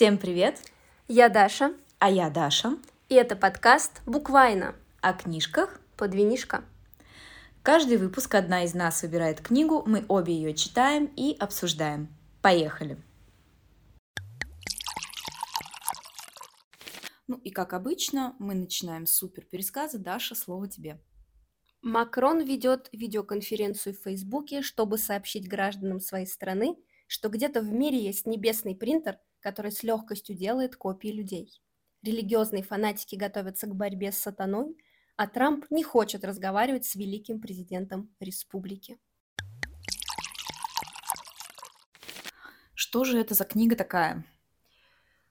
Всем привет! Я Даша, А я Даша. и это подкаст «Буквально» О книжках. под винишко. Каждый выпуск одна из нас выбирает книгу, мы обе ее читаем и обсуждаем. Поехали! Ну и как обычно, мы начинаем с супер пересказа. Даша, слово тебе. Макрон ведет видеоконференцию в Фейсбуке, чтобы сообщить гражданам своей страны, что где-то в мире есть небесный принтер, который с легкостью делает копии людей. Религиозные фанатики готовятся к борьбе с сатаной, а Трамп не хочет разговаривать с великим президентом республики. Что же это за книга такая?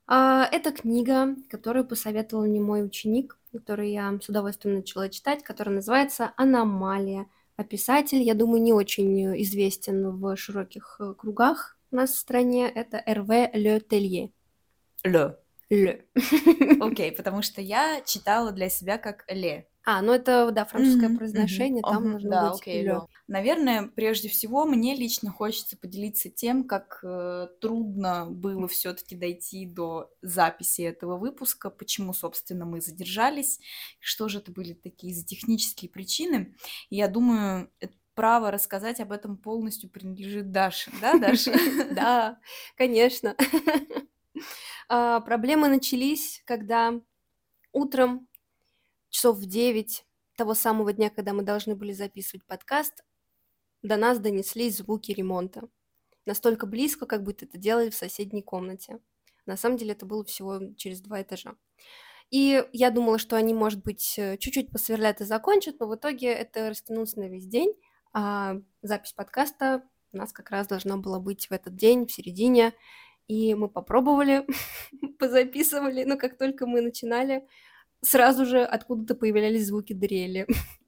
А, это книга, которую посоветовал мне мой ученик, которую я с удовольствием начала читать, которая называется «Аномалия». А писатель, я думаю, не очень известен в широких э, кругах у нас в стране. Это Эрве Ле Телье. Ле. Ле. Окей, потому что я читала для себя как Ле. А, ну это, да, французское Мгм, произношение, мгм. там Мгм, должно да, быть «ле». лё. Наверное, прежде всего, мне лично хочется поделиться тем, как э, трудно было все-таки дойти до записи этого выпуска, почему, собственно, мы задержались, что же это были такие за технические причины. И я думаю, право рассказать об этом полностью принадлежит Даше, да, Даша? Да, конечно. А, Проблемы начались, когда утром, часов в 9 того самого дня, когда мы должны были записывать подкаст, до нас донеслись звуки ремонта. Настолько близко, как будто это делали в соседней комнате. На самом деле это было всего через два этажа. И я думала, что они, может быть, э, чуть-чуть посверлят и закончат, но в итоге это растянулось на весь день, а запись подкаста у нас как раз должна была быть в этот день, в середине. И мы попробовали, позаписывали, но как только мы начинали, сразу же откуда-то появлялись звуки дрели.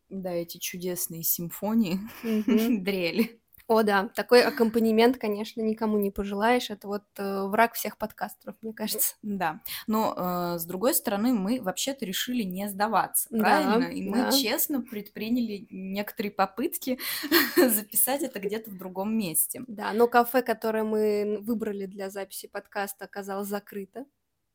Да, эти чудесные симфонии, дрели. О, да, такой аккомпанемент, конечно, никому не пожелаешь. Это вот э, враг всех подкастеров, мне кажется. Да, но э, с другой стороны, мы вообще-то решили не сдаваться, Да, правильно? И мы да. честно предприняли некоторые попытки записать это где-то в другом месте. Да, но кафе, которое мы выбрали для записи подкаста, оказалось закрыто.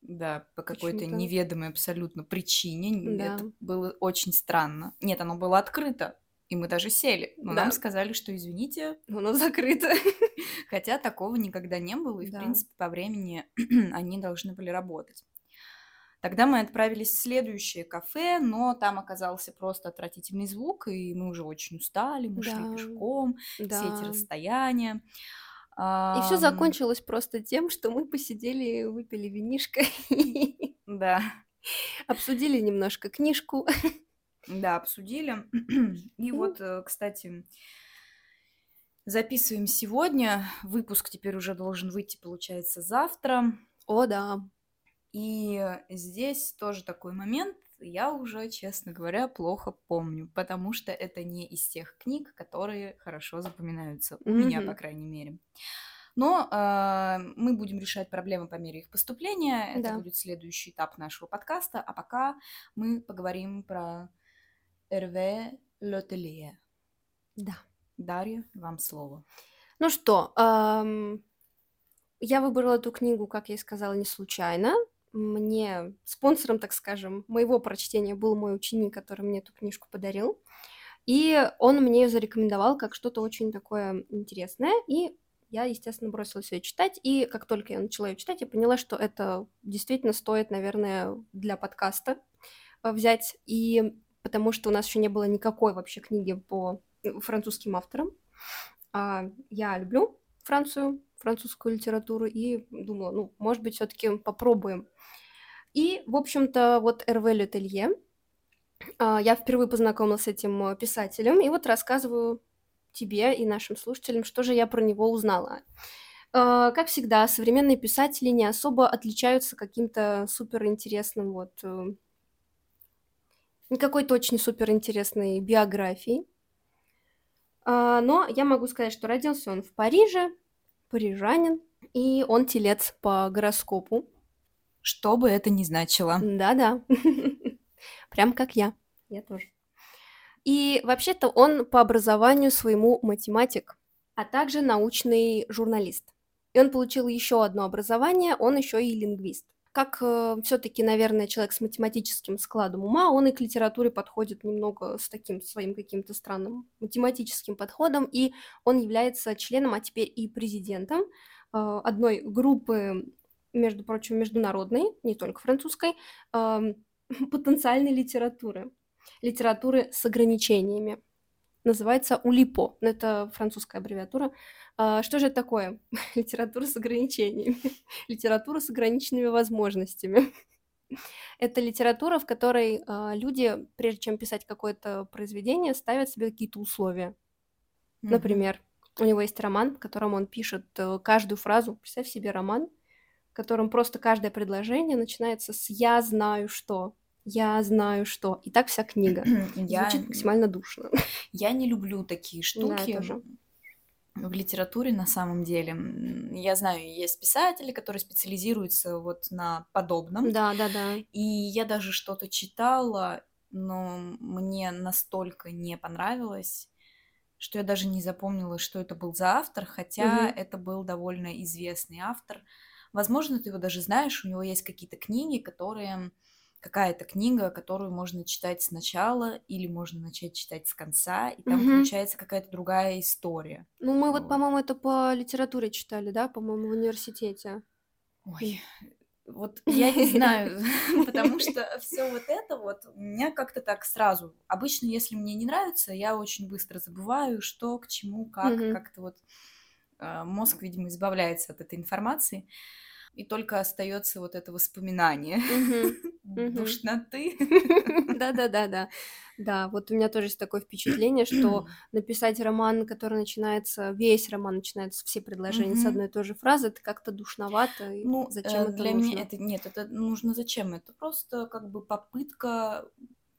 Да, по какой-то неведомой абсолютно причине. Да. Это было очень странно. Нет, оно было открыто. И мы даже сели, но Да. нам сказали, что извините, Оно закрыто. хотя такого никогда не было, и, в Да. принципе, по времени они должны были работать. Тогда мы отправились в следующее кафе, но там оказался просто отвратительный звук, и мы уже очень устали, мы шли Да. пешком, все эти Да. расстояния. И все закончилось просто тем, что мы посидели, выпили винишко Да, обсудили немножко книжку. да, обсудили. И вот, э, кстати, записываем сегодня. Выпуск теперь уже должен выйти, получается, завтра. О, да. И здесь тоже такой момент, я уже, честно говоря, плохо помню, потому что это не из тех книг, которые хорошо запоминаются, у меня, по крайней мере. Но э, мы будем решать проблемы по мере их поступления. Это Да. будет следующий этап нашего подкаста. А пока мы поговорим про Эрве Лотелье. Да. Дарья, вам слово. Ну что, ам, я выбрала эту книгу, как я и сказала, не случайно. Мне спонсором, так скажем, моего прочтения был мой ученик, который мне эту книжку подарил. И он мне ее зарекомендовал как что-то очень такое интересное. И я, естественно, бросилась ее читать. И как только я начала ее читать, я поняла, что это действительно стоит, наверное, для подкаста э, взять. И потому что у нас еще не было никакой вообще книги по э, французским авторам. А я люблю Францию, французскую литературу, и думала, ну, может быть, все-таки попробуем. И, в общем-то, вот Эрве Летелье, а, я впервые познакомилась с этим писателем, и вот рассказываю тебе и нашим слушателям, что же я про него узнала. А, Как всегда, современные писатели не особо отличаются каким-то суперинтересным вот э, какой-то очень суперинтересной биографией. А, Но я могу сказать, что родился он в Париже, парижанин, и он телец по гороскопу. Что бы это ни значило. Да-да, прям как я. Я тоже. И вообще-то он по образованию своему математик, а также научный журналист. И он получил еще одно образование, он еще и лингвист. Как э, все-таки, наверное, человек с математическим складом ума, он и к литературе подходит немного с таким своим каким-то странным математическим подходом, и он является членом, а теперь и президентом э, одной группы, между прочим, международной, не только французской, э, потенциальной литературы, литературы с ограничениями. Называется УЛИПО, это французская аббревиатура. А, что же это такое? Литература с ограничениями. Литература с ограниченными возможностями. Это литература, в которой а, люди, прежде чем писать какое-то произведение, ставят себе какие-то условия. Например, у него есть роман, в котором он пишет э, каждую фразу. Представь себе роман, в котором просто каждое предложение начинается с «я знаю что», «я знаю что». И так вся книга. Я... Звучит максимально душно. Я не люблю такие штуки. Да, в литературе на самом деле. Я знаю, есть писатели, которые специализируются вот на подобном. Да, да, да. И я даже что-то читала, но мне настолько не понравилось, что я даже не запомнила, что это был за автор, хотя угу. это был довольно известный автор. Возможно, ты его даже знаешь, у него есть какие-то книги, которые какая-то книга, которую можно читать сначала или можно начать читать с конца, и там угу. получается какая-то другая история. Ну, мы вот, вот по-моему, это по литературе читали, да, по-моему, в университете. Ой, вот я не знаю, потому что все вот это вот у меня как-то так сразу. Обычно, если мне не нравится, я очень быстро забываю, что, к чему, как, как-то вот а, мозг, видимо, избавляется от этой информации и только остается вот это воспоминание душноты. Да-да-да-да. Да, вот у меня тоже есть такое впечатление, что написать роман, который начинается, весь роман начинается все предложения с одной и той же фразы, это как-то душновато. Ну, зачем это для меня это нет, это нужно зачем? Это просто как бы попытка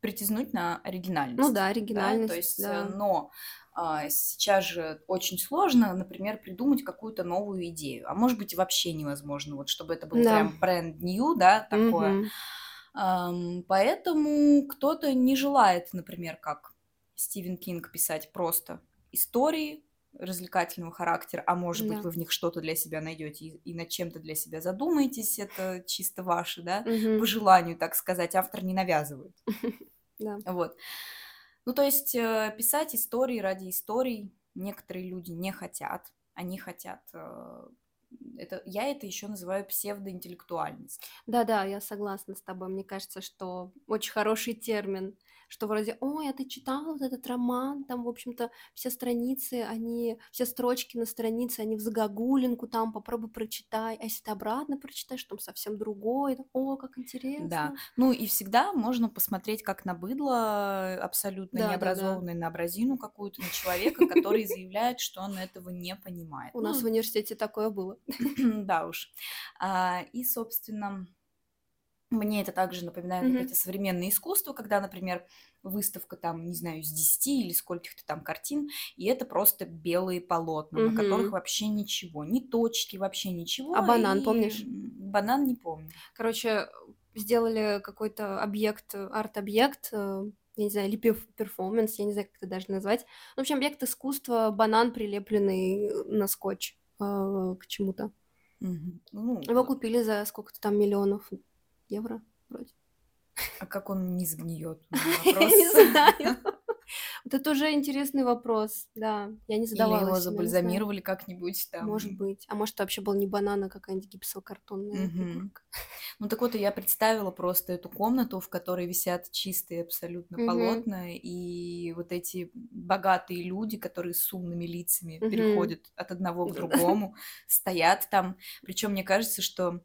притянуть на оригинальность. Ну да, оригинальность. Да? То есть, да. но а, сейчас же очень сложно, например, придумать какую-то новую идею, а может быть вообще невозможно, вот чтобы это был да. прям бренд new, да, такое. Угу. Um, поэтому кто-то не желает, например, как Стивен Кинг писать просто истории развлекательного характера, а может да. быть вы в них что-то для себя найдете и, и над чем-то для себя задумаетесь, это чисто ваше, да, угу. по желанию, так сказать, автор не навязывает. Да. Вот. Ну, то есть э, писать истории ради историй некоторые люди не хотят. Они хотят э, это, я это еще называю псевдоинтеллектуальность. Да-да, я согласна с тобой. Мне кажется, что очень хороший термин что вроде, ой, а ты читал вот этот роман, там, в общем-то, все страницы, они, все строчки на странице, они в загогулинку, там, попробуй прочитай, а если ты обратно прочитаешь, там совсем другой, о, как интересно. Да, ну и всегда можно посмотреть как на быдло, абсолютно да, необразованный, да, да. на образину какую-то, на человека, который заявляет, что он этого не понимает. У нас ну в университете такое было. Да уж. А, и, собственно, мне это также напоминает mm-hmm. эти современные искусства, когда, например, выставка там, не знаю, с 10 или скольких-то там картин, и это просто белые полотна, mm-hmm. на которых вообще ничего, ни точки, вообще ничего. А банан, и... помнишь? Банан не помню. Короче, сделали какой-то объект, арт-объект, э, я не знаю, или перформанс, я не знаю, как это даже назвать. В общем, объект искусства, банан, прилепленный на скотч э, к чему-то. Угу. Ну, Его вот. купили за сколько-то там миллионов евро вроде. А как он не сгниет? Не знаю. Это уже интересный вопрос, да. Я не задавалась. Или его забальзамировали как-нибудь там. Может быть. А может, это вообще был не банан, а какая-нибудь гипсокартонная угу. Ну так вот, я представила просто эту комнату, в которой висят чистые абсолютно угу. полотна, и вот эти богатые люди, которые с умными лицами угу. переходят от одного к другому, стоят там. Причем мне кажется, что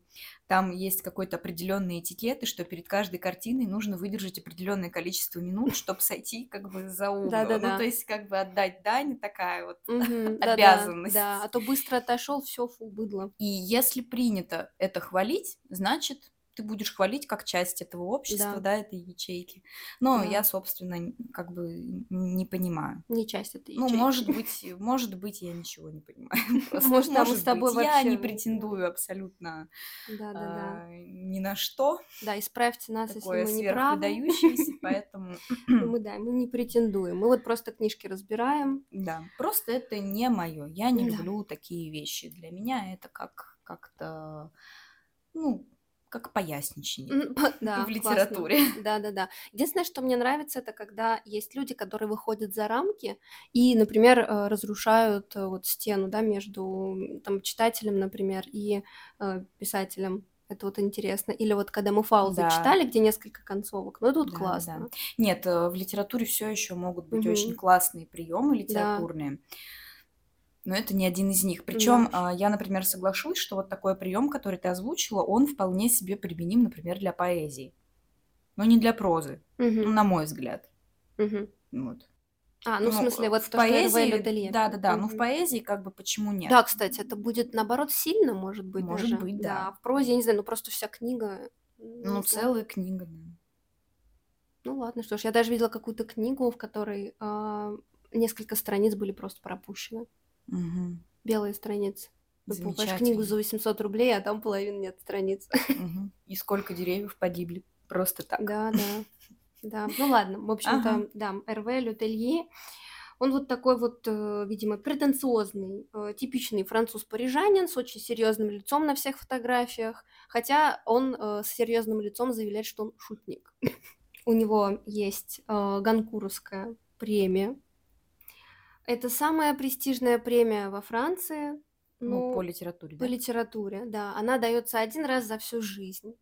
там есть какой-то определенный этикет, и что перед каждой картиной нужно выдержать определенное количество минут, чтобы сойти как бы за угол. Да, да, ну, то есть как бы отдать дань, такая вот обязанность. Да, а то быстро отошел, все, фу, быдло. И если принято это хвалить, значит, ты будешь хвалить как часть этого общества, да, да этой ячейки. Но да. я, собственно, как бы не понимаю. Не часть этой ячейки. Ну, может быть, может быть, я ничего не понимаю. Может, может с тобой быть, я не претендую абсолютно да, да, да. А, ни на что. Да, исправьте нас, Такое если мы не правы. поэтому... Мы, да, мы не претендуем. Мы вот просто книжки разбираем. Да, просто это не мое. Я не люблю такие вещи. Для меня это как как-то ну, как поясничание да, в литературе. Да, да, да. Единственное, что мне нравится, это когда есть люди, которые выходят за рамки и, например, э, разрушают э, вот стену, да, между там читателем, например, и э, писателем. Это вот интересно. Или вот когда мы Фауза да. читали, где несколько концовок, ну это вот да, классно. Да. Нет, в литературе все еще могут быть угу. очень классные приемы литературные. Да но это не один из них. Причем да. Я, например, соглашусь, что вот такой прием, который ты озвучила, он вполне себе применим, например, для поэзии, но не для прозы, угу. ну, на мой взгляд. Угу. Вот. А, ну, ну в смысле, вот в то, поэзии, да, да, да, угу. ну в поэзии как бы почему нет? Да, кстати, это будет наоборот сильно, может быть, может даже. быть, да. да. В прозе, я не знаю, ну просто вся книга. Ну целая книга, да. Ну ладно, что ж, я даже видела какую-то книгу, в которой э, несколько страниц были просто пропущены. Угу. Белые страницы. Покупаешь книгу за 800 рублей, а там половины нет страниц. Угу. И сколько деревьев погибли просто так. Да, да. Да, ну ладно, в общем-то, ага. да, РВ Лютелье, он вот такой вот, э, видимо, претенциозный, э, типичный француз-парижанин с очень серьезным лицом на всех фотографиях, хотя он э, с серьезным лицом заявляет, что он шутник. У него есть Ганкуровская премия это самая престижная премия во Франции. Ну, ну по литературе, по да? литературе, да. Она дается один раз за всю жизнь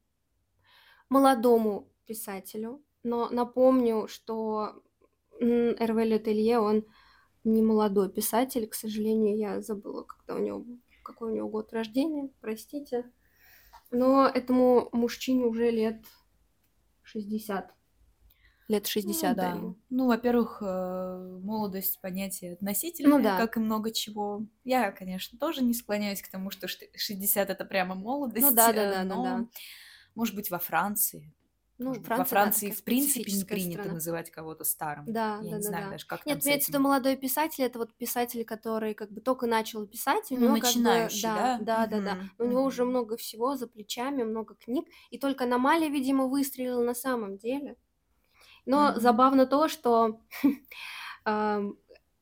молодому писателю. Но напомню, что Эрве Летелье, он не молодой писатель, к сожалению, я забыла, когда у него, какой у него год рождения, простите. Но этому мужчине уже лет 60 лет 60 ну, да. ему. Ну, во-первых, э, молодость понятие относительное, ну, да. как и много чего. Я, конечно, тоже не склоняюсь к тому, что 60 это прямо молодость. Ну да, да, да, но, да, да. Может быть, во Франции. Ну, Франция, во Франции, да, в принципе, не принято страна. называть кого-то старым. Да, Я да, не да, знаю да. даже, как Нет, имеется в виду молодой писатель, это вот писатель, который как бы только начал писать, у ну, него начинающий, как бы, да, да, да, да, да. У него уже много всего за плечами, много книг, и только на Мале, видимо, выстрелил на самом деле. Но mm-hmm. забавно то, что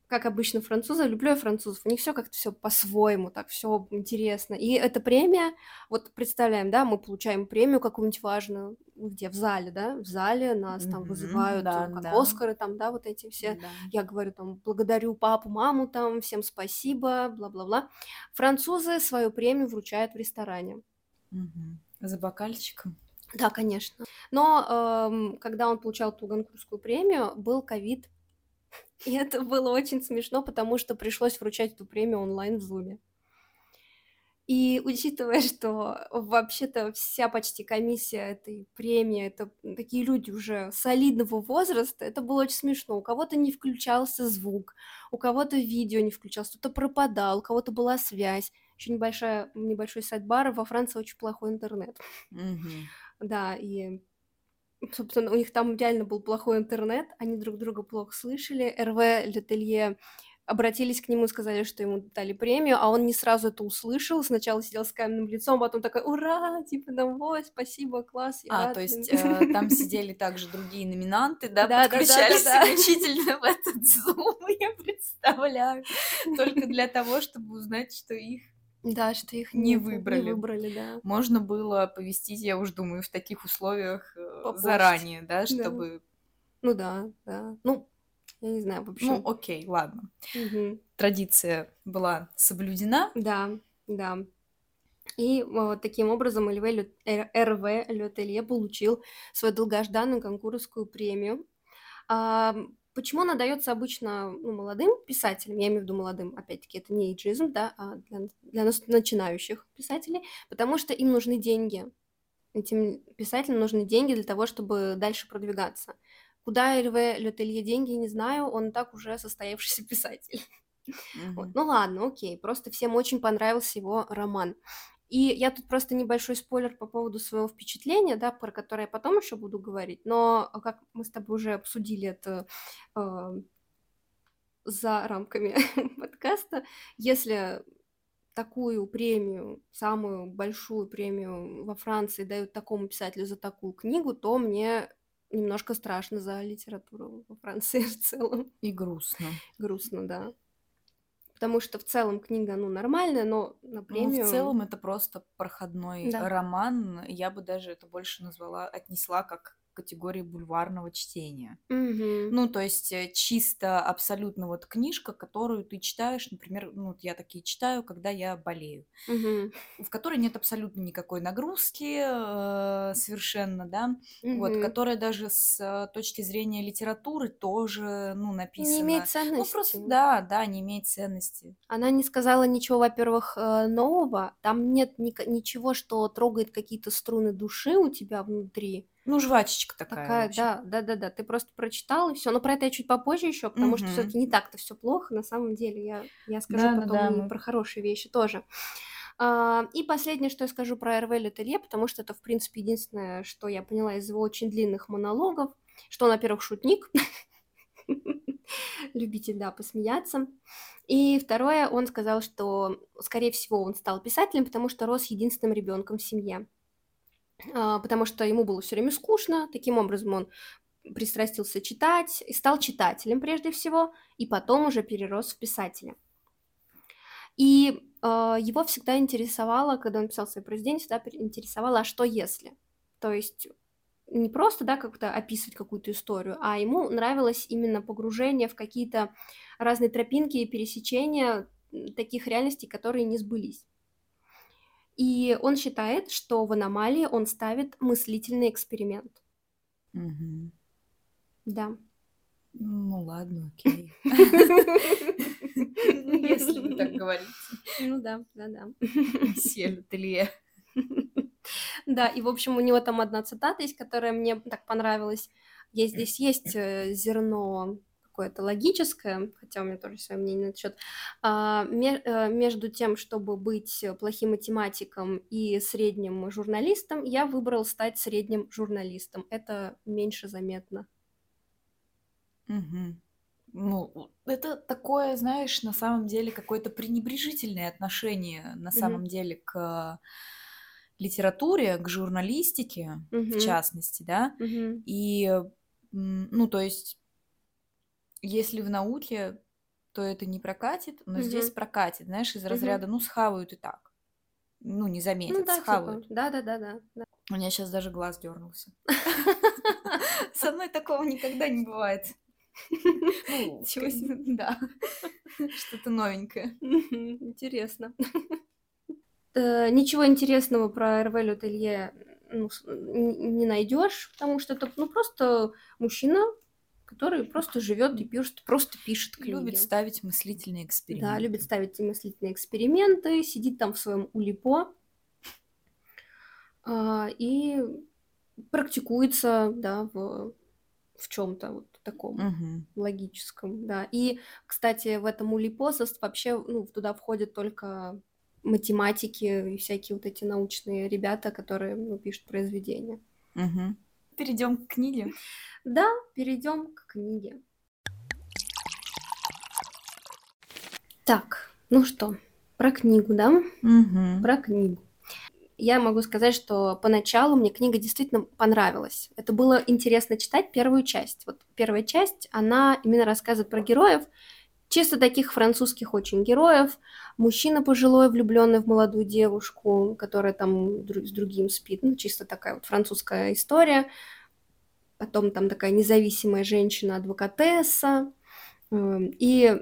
как обычно французы, люблю я французов, у них все как-то все по-своему, так все интересно. И эта премия, вот представляем, да, мы получаем премию какую-нибудь важную, где в зале, да, в зале нас mm-hmm, там вызывают, да, как да. Оскары там, да, вот эти все. Да. Я говорю там, благодарю папу, маму там, всем спасибо, бла-бла-бла. Французы свою премию вручают в ресторане. Mm-hmm. За бокальчиком. Да, конечно. Но эм, когда он получал ту Ганкурскую премию, был ковид. И это было очень смешно, потому что пришлось вручать эту премию онлайн в Зуме. И учитывая, что вообще-то вся почти комиссия этой премии, это такие люди уже солидного возраста, это было очень смешно. У кого-то не включался звук, у кого-то видео не включалось, кто-то пропадал, у кого-то была связь. Еще небольшая, небольшой сайт-бар, во Франции очень плохой интернет. Mm-hmm. Да, и, собственно, у них там реально был плохой интернет, они друг друга плохо слышали. РВ Летелье обратились к нему, сказали, что ему дали премию, а он не сразу это услышал. Сначала сидел с каменным лицом, потом такой, ура, типа, там, ой, спасибо, класс, я А, рад. то есть э, там сидели также другие номинанты, да, да подключались да, да, да, исключительно в этот зум, я представляю, только для того, чтобы узнать, что их да, что их не выбрали. Не выбрали, да. Можно было повестить, я уж думаю, в таких условиях э, Попозже. заранее, да, чтобы... Да. Ну да, да. Ну, я не знаю, в общем. Ну, окей, ладно. Угу. Традиция была соблюдена. Да, да. И вот таким образом ЛВ, РВ Летелье получил свою долгожданную конкурсскую премию. Почему она дается обычно ну, молодым писателям, я имею в виду молодым, опять-таки, это не эйджизм, да, а для, для начинающих писателей, потому что им нужны деньги. Этим писателям нужны деньги для того, чтобы дальше продвигаться. Куда Эрве Летелье деньги, не знаю, он так уже состоявшийся писатель. Mm-hmm. Вот. Ну ладно, окей, просто всем очень понравился его роман. И я тут просто небольшой спойлер по поводу своего впечатления, да, про которое я потом еще буду говорить, но как мы с тобой уже обсудили это э, за рамками подкаста, если такую премию, самую большую премию во Франции дают такому писателю за такую книгу, то мне немножко страшно за литературу во Франции в целом. И грустно. Грустно, да. Потому что в целом книга, ну, нормальная, но на премию... Ну, в целом это просто проходной да. роман. Я бы даже это больше назвала, отнесла как категории бульварного чтения. Угу. Ну, то есть э, чисто абсолютно вот книжка, которую ты читаешь, например, ну, вот я такие читаю, когда я болею, угу. в которой нет абсолютно никакой нагрузки э, совершенно, да, угу. вот, которая даже с э, точки зрения литературы тоже, ну, написана. Не имеет ценности. Ну, просто, да, да, не имеет ценности. Она не сказала ничего, во-первых, э, нового, там нет ни- ничего, что трогает какие-то струны души у тебя внутри. Ну, жвачечка такая. Такая, да, да, да, да. Ты просто прочитал и все. Но про это я чуть попозже еще, потому угу. что все-таки не так-то все плохо. На самом деле, я, я скажу да, потом да, да, про хорошие вещи тоже. А, и последнее, что я скажу про Эрве Летелье, потому что это, в принципе, единственное, что я поняла из его очень длинных монологов, что он, во-первых, шутник, любитель, да, посмеяться. И второе, он сказал, что, скорее всего, он стал писателем, потому что рос единственным ребенком в семье. А, потому что ему было все время скучно. Таким образом, он пристрастился читать и стал читателем прежде всего, и потом уже перерос в писателя. И э, его всегда интересовало, когда он писал свои произведения, всегда интересовало, а что если? То есть не просто, да, как-то описывать какую-то историю, а ему нравилось именно погружение в какие-то разные тропинки и пересечения таких реальностей, которые не сбылись. И он считает, что в аномалии он ставит мыслительный эксперимент. Угу. Да. Ну ладно, окей. Если вы так говорите. Ну да, да, да. Сель ателье. Да, и в общем у него там одна цитата есть, которая мне так понравилась. Есть здесь есть э, зерно какое-то логическое, хотя у меня тоже свое мнение на этот счет, а, э, между тем, чтобы быть плохим математиком и средним журналистом, я выбрал стать средним журналистом. Это меньше заметно. Угу. Ну, это такое, знаешь, на самом деле какое-то пренебрежительное отношение, на самом угу. деле, к литературе, к журналистике, угу. в частности, да. Угу. И, ну, то есть если в науке, то это не прокатит, но Мгм. здесь прокатит, знаешь, из разряда, ну, схавают и так. Ну, не Ну заметят, да, типа, схавают. да-да-да-да, да. У меня сейчас даже глаз дернулся. Со мной такого никогда не бывает. Ну, Ничего себе. да. Что-то новенькое. Интересно. Э, Ничего интересного про Эрве Лютелье ну, не найдешь, потому что это ну, просто мужчина, который просто живет и пишет, просто пишет книги. Любит ставить мыслительные эксперименты. Да, любит ставить мыслительные эксперименты, сидит там в своем улипо а, и практикуется, да, в, в чем-то вот таком Угу. логическом, да. И, кстати, в этом улипо вообще, ну, туда входят только математики и всякие вот эти научные ребята, которые ну, пишут произведения. Угу. Перейдем к книге. Да, перейдем к книге. Так, ну что, про книгу, да? Угу. Про книгу. Я могу сказать, что поначалу мне книга действительно понравилась. Это было интересно читать первую часть. Вот первая часть, она именно рассказывает про героев, чисто таких французских очень героев. Мужчина пожилой, влюбленный в молодую девушку, которая там с другим спит. Ну, чисто такая вот французская история. Потом там такая независимая женщина-адвокатесса. Эм, и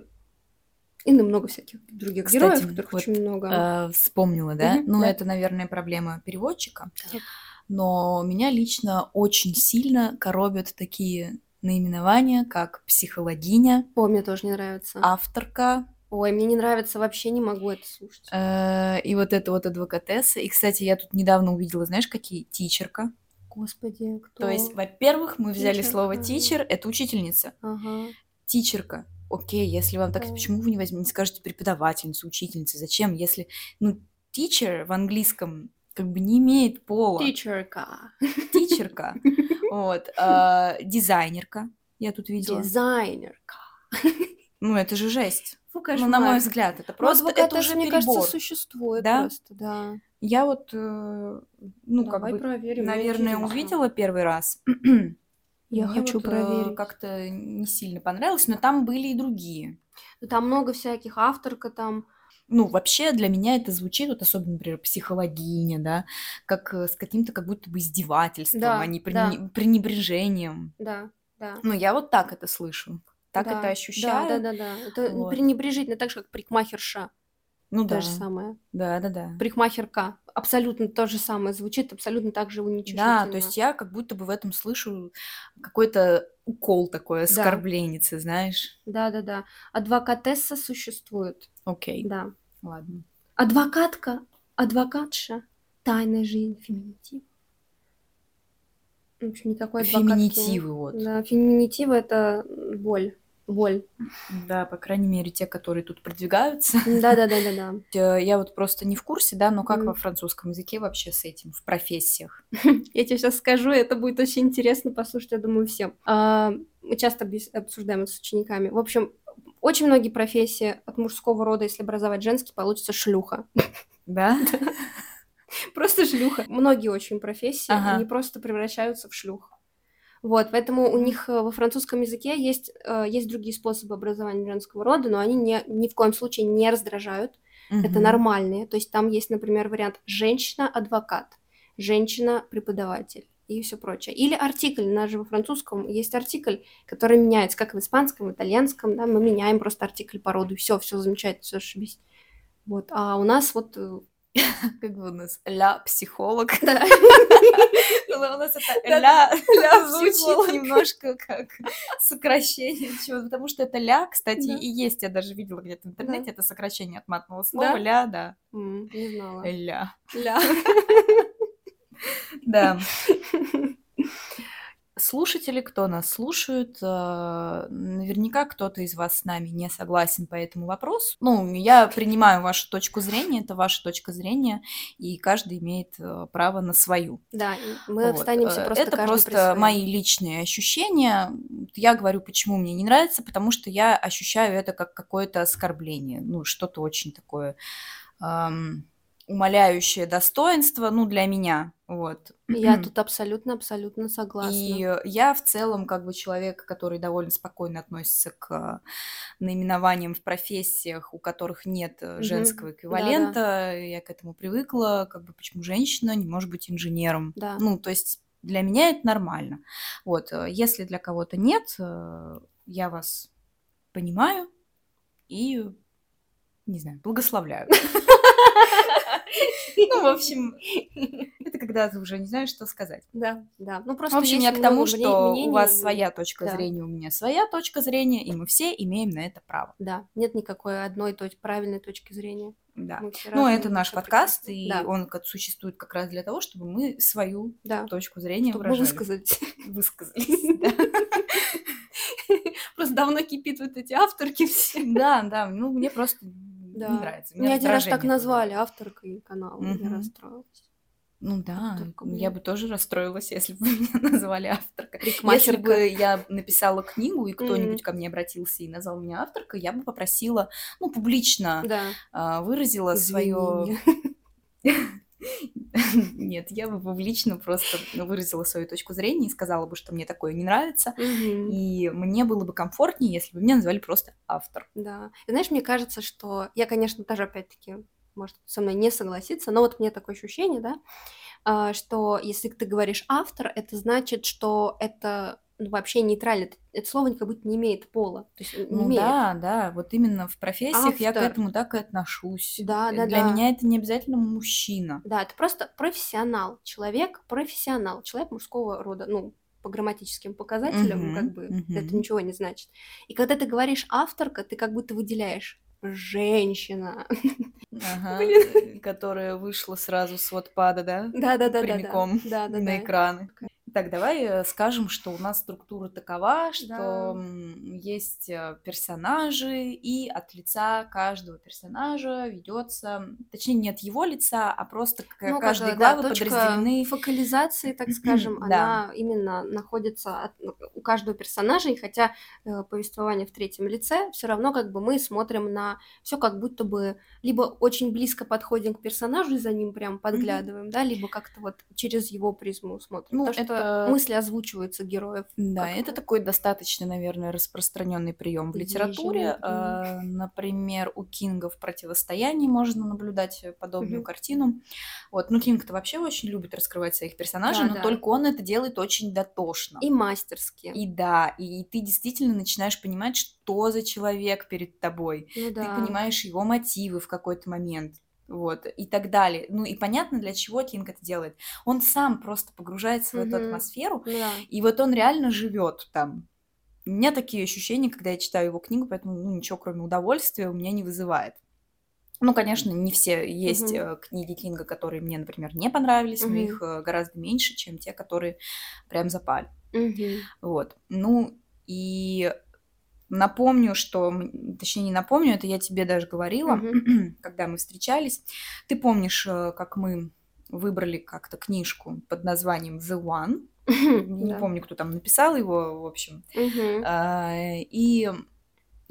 и ну, много всяких других Кстати, героев, которых вот, очень много. Э, вспомнила, да? Угу, ну, да. это, наверное, проблема переводчика. Так. Но меня лично очень сильно коробят такие наименования, как психологиня. О, мне тоже не нравится. Авторка. Ой, мне не нравится, вообще не могу это слушать. Э, и вот это вот адвокатесса. И, кстати, я тут недавно увидела, знаешь, какие? Тичерка. Господи, кто? То есть, во-первых, мы взяли Teacher. слово teacher, это учительница. Ага. Тичерка. Окей, если вам так, почему вы не возьмете, не скажете преподавательница, учительница? Зачем, если, ну, teacher в английском как бы не имеет пола. Тичерка. Тичерка. Вот. а, Дизайнерка. Я тут видела. Дизайнерка. Ну, это же жесть. Фу, Ну, на мой взгляд, это просто Просто это уже мне кажется, существует Да? просто, да. Я вот, э, ну, как Давай бы, проверим, наверное, увидела первый раз. Я Мне хочу вот, э, проверить. как-то не сильно понравилось, но там были и другие. Ну, Там много всяких, авторка там. Ну, вообще для меня это звучит, вот особенно, например, психологиня, да, как э, с каким-то как будто бы издевательством, Да, а не да. прени- пренебрежением. Да, да. Ну, я вот так это слышу, так да, это ощущаю. Да, да, да, да. Это Вот. пренебрежительно, так же, как парикмахерша. Ну То да, же самое. да, да, да. Парикмахерка. Абсолютно то же самое. Звучит абсолютно так же уничижительно. Да, то есть я как будто бы в этом слышу какой-то укол такой, оскорбленицы, знаешь. Да, да, да. Адвокатесса существует. Окей, Да. ладно. Адвокатка, адвокатша, тайная жизнь феминитив. В общем, никакой адвокатки. Феминитивы вот. Да, феминитивы это боль. Боль. Да, по крайней мере, те, которые тут продвигаются. Да, да, да, да, да. Я вот просто не в курсе, да, но как Мгм. во французском языке вообще с этим, в профессиях? Я тебе сейчас скажу, это будет очень интересно послушать, я думаю, всем. А, Мы часто обсуждаем это с учениками. В общем, очень многие профессии от мужского рода, если образовать женский, получится шлюха. Да? Просто шлюха. Многие очень профессии, Ага. они просто превращаются в шлюх. Вот, поэтому у них э, во французском языке есть, э, есть другие способы образования женского рода, но они не, ни в коем случае не раздражают. Это Мгм. нормальные. То есть там есть, например, вариант женщина-адвокат, женщина-преподаватель и все прочее. Или артикль. У нас же во французском есть артикль, который меняется, как в испанском, в итальянском, да, мы меняем просто артикль по роду, все, все замечательно, все ошибись. Вот, а у нас вот... э, Как бы у нас ля психолог. У нас это ля звучит немножко как сокращение чего потому что это ля, кстати, и есть, я даже видела где-то в интернете, это сокращение от матного слова, ля, да, Не знала. ля. Ля. Да. Слушатели, кто нас слушает, э, наверняка кто-то из вас с нами не согласен по этому вопросу. Ну, я принимаю вашу точку зрения, это ваша точка зрения, и каждый имеет э, право на свою. Да, мы Вот, останемся э, просто Это просто мои личные ощущения. Я говорю, почему мне не нравится, потому что я ощущаю это как какое-то оскорбление, ну, что-то очень такое ам, умаляющее достоинство, ну, для меня, вот. Я тут абсолютно-абсолютно согласна. И я в целом как бы человек, который довольно спокойно относится к наименованиям в профессиях, у которых нет э, женского Да-да. эквивалента. Я к этому привыкла, как бы почему женщина не может быть инженером. Да. Ну, то есть для меня это нормально. Вот, э, если для кого-то нет, э, я вас понимаю и, не знаю, благословляю. Ну, в общем, это когда ты уже не знаешь, что сказать. Да, да. Ну, В просто общем, есть я к тому, что мнений, у вас своя точка да. зрения, у меня своя точка зрения, и мы все имеем на это право. Да, нет никакой одной точ- правильной точки зрения. Да. Ну, это наш подкаст, прекрасно. и да, он существует как раз для того, чтобы мы свою да, точку зрения чтобы выражали. высказались. Высказались. да. Просто давно кипит вот эти авторки все. Да, да, ну мне просто Да. не нравится. У Меня один раз так назвали авторкой канала, я Мгм. расстроилась. Ну да, Только я мне. бы тоже расстроилась, если бы меня назвали авторкой. Если бы я написала книгу, и кто-нибудь ко мне обратился и назвал меня авторкой, я бы попросила, ну, публично Да. а, выразила свое... Нет, я бы публично просто выразила свою точку зрения и сказала бы, что мне такое не нравится. И мне было бы комфортнее, если бы меня назвали просто автор. Да. И знаешь, мне кажется, что я, конечно, тоже опять-таки, может со мной не согласиться, но вот мне такое ощущение, да, а, что если ты говоришь автор, это значит, что это ну, вообще нейтрально. Это, это слово как будто не имеет пола. То есть не Ну имеет. да, да, вот именно в профессиях я к Автор. этому так и отношусь. Да, да, Для да. меня это не обязательно мужчина. Да, это просто профессионал. Человек профессионал. Человек мужского рода. Ну, по грамматическим показателям, Мгм, как бы это мгм. ничего не значит. И когда ты говоришь авторка, ты как будто выделяешь женщина. Ага, которая вышла сразу с Wattpad, да? Да, да, да, да, Да, да, на да. экраны. Так, давай э, скажем, что у нас структура такова, что Да. есть э, персонажи, и от лица каждого персонажа ведется, точнее, не от его лица, а просто к- Ну, как, каждые э, да, главы точка подразделены. фокализации, так скажем, Да. она именно находится от- ну, у каждого персонажа, и хотя э, повествование в третьем лице, все равно как бы мы смотрим на все как будто бы либо очень близко подходим к персонажу и за ним прям подглядываем, да, либо как-то вот через его призму смотрим. Ну, Потому что это- мысли озвучиваются героев. Да, как это такой достаточно, наверное, распространенный прием в литературе. А, Например, у Кинга в противостоянии можно наблюдать э, подобную Мгм. картину. Вот, ну Кинг-то вообще очень любит раскрывать своих персонажей, Да, но да. только он это делает очень дотошно. И мастерски. И да, и ты действительно начинаешь понимать, что за человек перед тобой. Ну Ты да. понимаешь его мотивы в какой-то момент. Вот, и так далее. Ну и понятно, для чего Кинг это делает. Он сам просто погружается в эту атмосферу, да. и вот он реально живет там. У меня такие ощущения, когда я читаю его книгу, поэтому ну, ничего кроме удовольствия у меня не вызывает. Ну, конечно, не все. Есть э, книги Кинга, которые мне, например, не понравились, но Мгм. их э, гораздо меньше, чем те, которые прям запали. Мгм. Вот. Ну, и напомню, что... Точнее, не напомню, это я тебе даже говорила, когда мы встречались. Ты помнишь, э, как мы выбрали как-то книжку под названием «The One»? Не Да. помню, кто там написал его, в общем. Мгм. А, И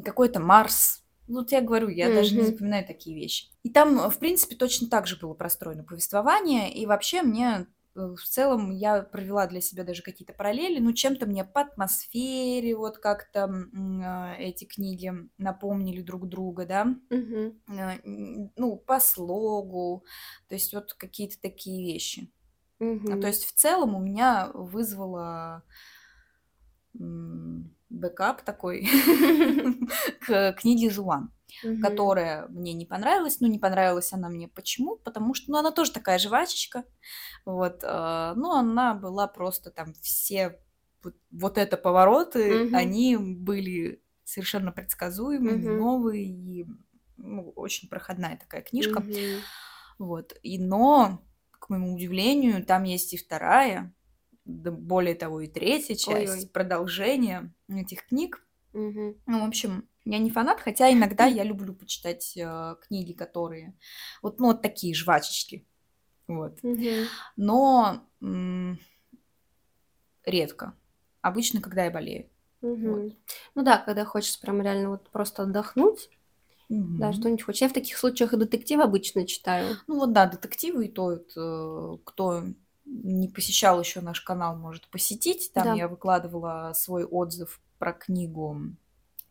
какой-то Марс. Ну, вот я говорю, я даже не запоминаю такие вещи. И там, э, в принципе, точно так же было простроено повествование. И вообще мне в целом я провела для себя даже какие-то параллели. Ну, чем-то мне по атмосфере вот как-то э, эти книги напомнили друг друга, да. Э, н- Ну, по слогу. То есть вот какие-то такие вещи. А, Мгм. То есть в целом у меня вызвало бэкап такой к книге Зуан, Мгм. которая мне не понравилась. Ну, не понравилась она мне почему? Потому что, ну, она тоже такая жвачечка. Вот. э, Ну, она была просто там все вот, вот это повороты, Мгм. они были совершенно предсказуемые, Мгм. новые и ну, очень проходная такая книжка. Мгм. Вот. И но, к моему удивлению, там есть и вторая, более того, и третья часть, Ой-ой. продолжение этих книг. Мгм. Ну, в общем, я не фанат, хотя иногда я люблю почитать э, книги, которые вот, ну, вот такие жвачечки. Вот. Мгм. Но м, редко. Обычно, когда я болею. Мгм. Ну да, когда хочется прям реально вот просто отдохнуть, да, Мгм. что-нибудь хочешь. Я в таких случаях и детектив обычно читаю. Ну вот да, детективы и то, вот, э, кто не посещал еще наш канал, может посетить. Там Да. я выкладывала свой отзыв про книгу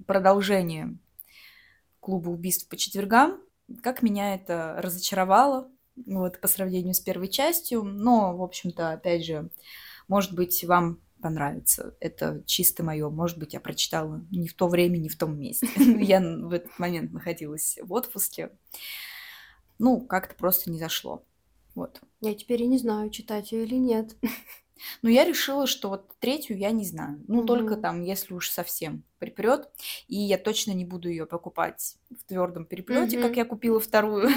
«Продолжение клуба убийств по четвергам». Как меня это разочаровало вот, по сравнению с первой частью. Но, в общем-то, опять же, может быть, вам понравится. Это чисто мое. Может быть, я прочитала не в то время, не в том месте. Я в этот момент находилась в отпуске. Ну, как-то просто не зашло. Вот. Я теперь и не знаю, читать ее или нет. Но я решила, что вот третью я не знаю. Ну, только Мгм. там, если уж совсем припрет. И я точно не буду ее покупать в твердом переплете, как Мгм. я купила вторую.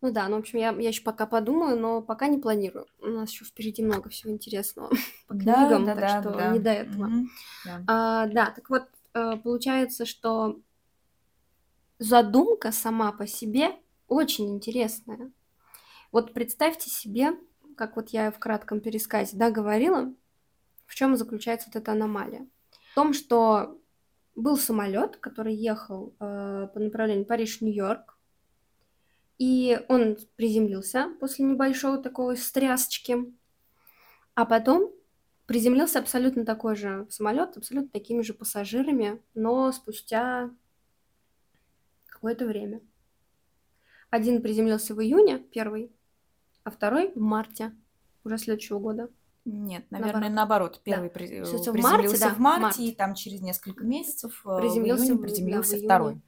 Ну да, ну в общем, я, я еще пока подумаю, но пока не планирую. У нас еще впереди много всего интересного по Да, книгам, да, так да, что да. не до этого. Мгм. Да. А, да, так вот, э, получается, что задумка сама по себе очень интересная. Вот представьте себе, как вот я в кратком пересказе да, говорила, в чем заключается вот эта аномалия. В том, что был самолет, который ехал э, по направлению Париж-Нью-Йорк, и он приземлился после небольшого такой стрясочки, а потом приземлился абсолютно такой же самолет, абсолютно такими же пассажирами, но спустя какое-то время. Один приземлился в июне, первый, а второй в марте уже следующего года. Нет, наверное, Наоборот. наоборот. Да. Первый при- э, есть в приземлился марте, да, в марте, март. и там через несколько месяцев э, Приземлился в июне да, приземлился июне. второй.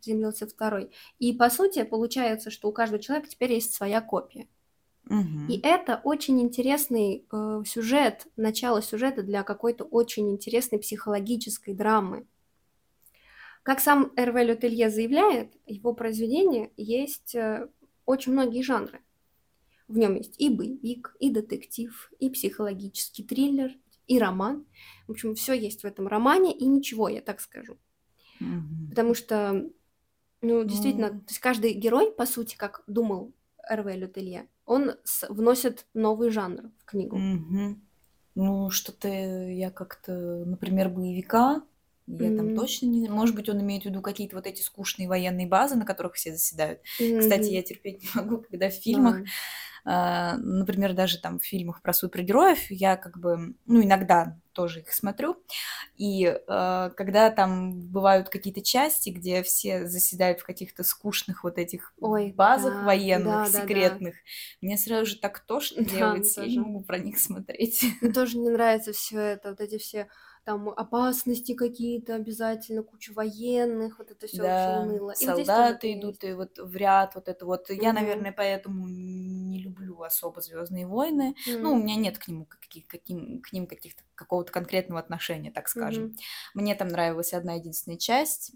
Приземлился второй. И по сути получается, что у каждого человека теперь есть своя копия. Мгм. И это очень интересный э, сюжет, начало сюжета для какой-то очень интересной психологической драмы. Как сам Эрве Лютелье заявляет, его произведение есть э, очень многие жанры. В нем есть и боевик, и детектив, и психологический триллер, и роман. В общем, все есть в этом романе, и ничего, я так скажу. Мгм. Потому что, ну, действительно, Ну. то есть каждый герой, по сути, как думал Эрве Лютелье, он с- вносит новый жанр в книгу. Мгм. Ну, что-то я как-то, например, боевика, я там М. точно не... Может быть, он имеет в виду какие-то вот эти скучные военные базы, на которых все заседают. Кстати, Мгм. я терпеть не могу, когда в фильмах, Да. а, например, даже там в фильмах про супергероев, я как бы, ну, иногда тоже их смотрю, и а, когда там бывают какие-то части, где все заседают в каких-то скучных вот этих Ой, базах да, военных, да, да, да. секретных, мне сразу же так тошно Да, делается, я не могу про них смотреть. Мне тоже не нравится все это, вот эти все там опасности какие-то обязательно, куча военных, вот это все Да, уныло. И вот солдаты идут есть. и вот в ряд, вот это вот. Я, Мгм. наверное, поэтому не люблю особо Звездные войны. Ну, у меня нет к нему каких, каким, к ним каких-то какого-то конкретного отношения, так скажем. Мгм. Мне там нравилась одна единственная часть,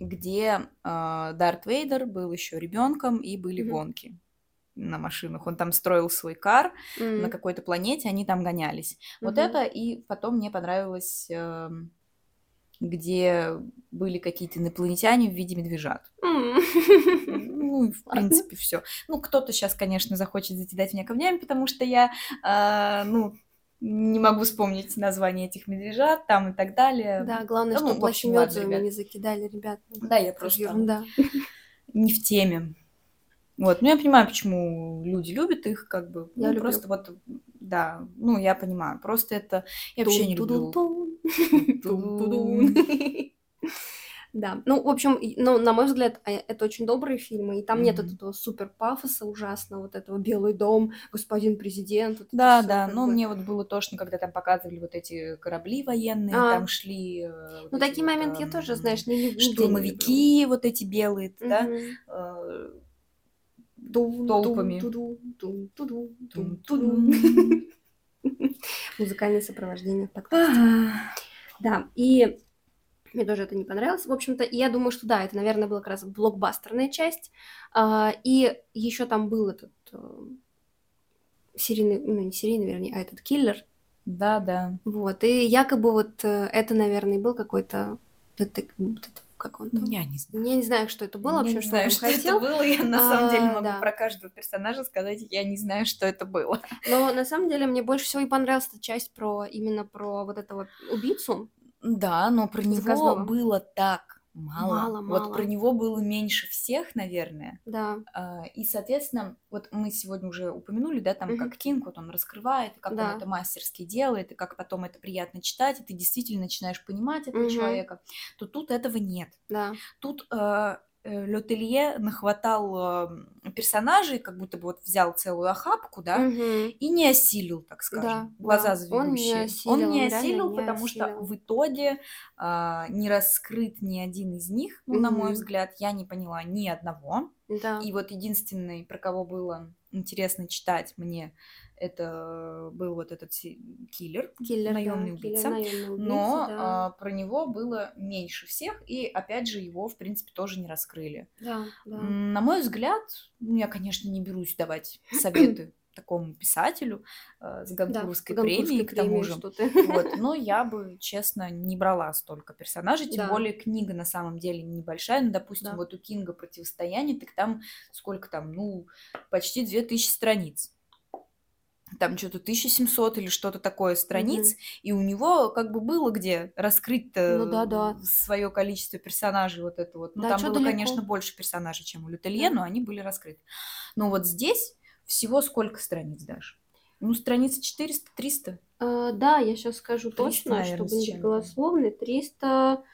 где а, Дарт Вейдер был еще ребенком и были Мгм. гонки на машинах. Он там строил свой кар на М. какой-то планете, они там гонялись. Вот Мгм. это, и потом мне понравилось, эм, где были какие-то инопланетяне в виде медвежат. М. Ну, в принципе, все. Ну, кто-то сейчас, конечно, захочет закидать меня камнями, потому что я, а, ну, не могу вспомнить название этих медвежат там и так далее. Да, главное, Ну, чтобы плащемётами ребят. не закидали, ребят. Да, я просто ерунда. не в теме. Вот, ну я понимаю, почему люди любят их, как бы, Я ну люблю. просто вот, да, ну я понимаю, просто это я вообще не люблю. Да, ну, в общем, ну, на мой взгляд, э, это очень добрые фильмы, и там нет этого супер пафоса ужасного, вот этого Белый дом, господин президент, вот Да, да, но бы. мне вот было тошно, когда там показывали вот эти корабли военные, А. там шли э, вот Ну, такие вот, моменты я тоже, эм, знаешь, не люблю. штурмовики вот эти белые, да, толпами. Музыкальное сопровождение в подкасте. Да, и мне тоже это не понравилось. В общем-то, я думаю, что да, это, наверное, была как раз блокбастерная часть. А, и еще там был этот э, серийный, ну, не серийный, вернее, а этот киллер. Да, да. Вот, и якобы вот э, это, наверное, был какой-то как он там? Я не знаю. Я не знаю, что это было, Я вообще, не что знаю, что хотел. это было. Я на самом деле А, могу да. про каждого персонажа сказать, я не знаю, что это было. Но на самом деле мне больше всего и понравилась эта часть про именно про вот этого убийцу. Да, но про него было так мало. Мало, Вот мало. про него было меньше всех, наверное. Да. А, И, соответственно, вот мы сегодня уже упомянули, да, там, Мгм. как Кинг, вот он раскрывает, и как Да. он это мастерски делает, и как потом это приятно читать, и ты действительно начинаешь понимать этого Мгм. человека, то тут этого нет. Да. Тут э, Летелье нахватал э, персонажей, как будто бы вот взял целую охапку, да, Мгм. и не осилил, так скажем, Да, глаза да. Он заведущие. не осилил, он не он осилил, не потому что осилил. в итоге а, не раскрыт ни один из них, ну, на мой взгляд, я не поняла ни одного. Да. И вот единственный, про кого было интересно читать мне, это был вот этот киллер, Киллер, наемный да, убийца. киллер, наемный убийца, Но да. а, про него было меньше всех, и опять же его, в принципе, тоже не раскрыли. Да, да. На мой взгляд, ну, я, конечно, не берусь давать советы такому писателю э, с Да, Гонкурской Гонкурской премией, к тому же. Вот, но я бы, честно, не брала столько персонажей, тем Да. более книга на самом деле небольшая, ну, допустим, Да. вот у Кинга «Противостояние», так там сколько там, ну, почти 2000 страниц. Там что-то 1700 или что-то такое страниц, и у него как бы было где раскрыть Ну да, да. свое количество персонажей вот это вот. Ну, Да, там было, далеко. конечно, больше персонажей, чем у Лютелье, Да. но они были раскрыты. Но вот здесь всего сколько страниц дашь? Ну, страницы 400-300. А, да, я сейчас скажу 300, точно, наверно, чтобы не быть голословной. 300,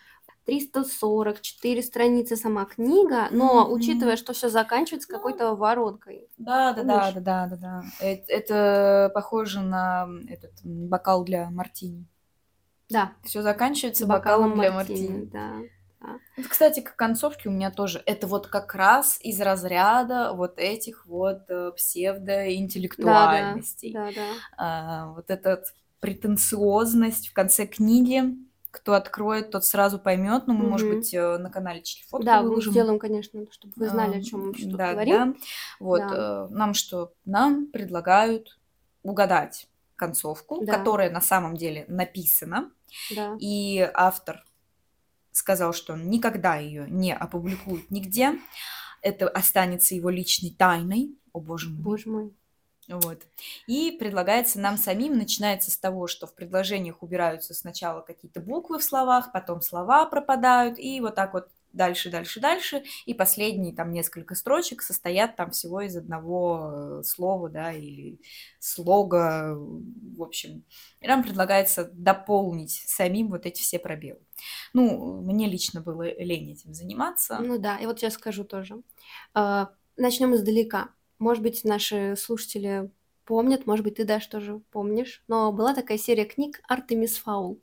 344 страницы сама книга, но Мгм. учитывая, что все заканчивается какой-то воронкой. Да, да, да, да, да, да, да. Э- Это, похоже на этот бокал для мартини. Да, Все заканчивается бокалом, бокалом для мартини, мартини. да. Вот, кстати, к концовке у меня тоже. Это вот как раз из разряда вот этих вот э, псевдоинтеллектуальностей. Да, да. А, вот эта претенциозность в конце книги, кто откроет, тот сразу поймет. Ну, мы, Мгм. может быть, э, на канале фотки Да, мы выложим. сделаем, конечно, чтобы вы знали, о чем мы вообще тут да, говорим. да. Вот, Да. э, нам что? Нам предлагают угадать концовку, Да. которая на самом деле написана, Да. и автор сказал, что он никогда ее не опубликует нигде. Это останется его личной тайной. О боже мой. Боже мой. Вот. И предлагается нам самим, начинается с того, что в предложениях убираются сначала какие-то буквы в словах, потом слова пропадают, и вот так вот дальше, дальше, дальше, и последние там несколько строчек состоят там всего из одного э, слова, да, или слога, в общем. И нам предлагается дополнить самим вот эти все пробелы. Ну, мне лично было лень этим заниматься. Ну да, и вот я скажу тоже. А, Начнем издалека. Может быть, наши слушатели помнят, может быть, ты, Даш, тоже помнишь. Но была такая серия книг «Артемис Фаул».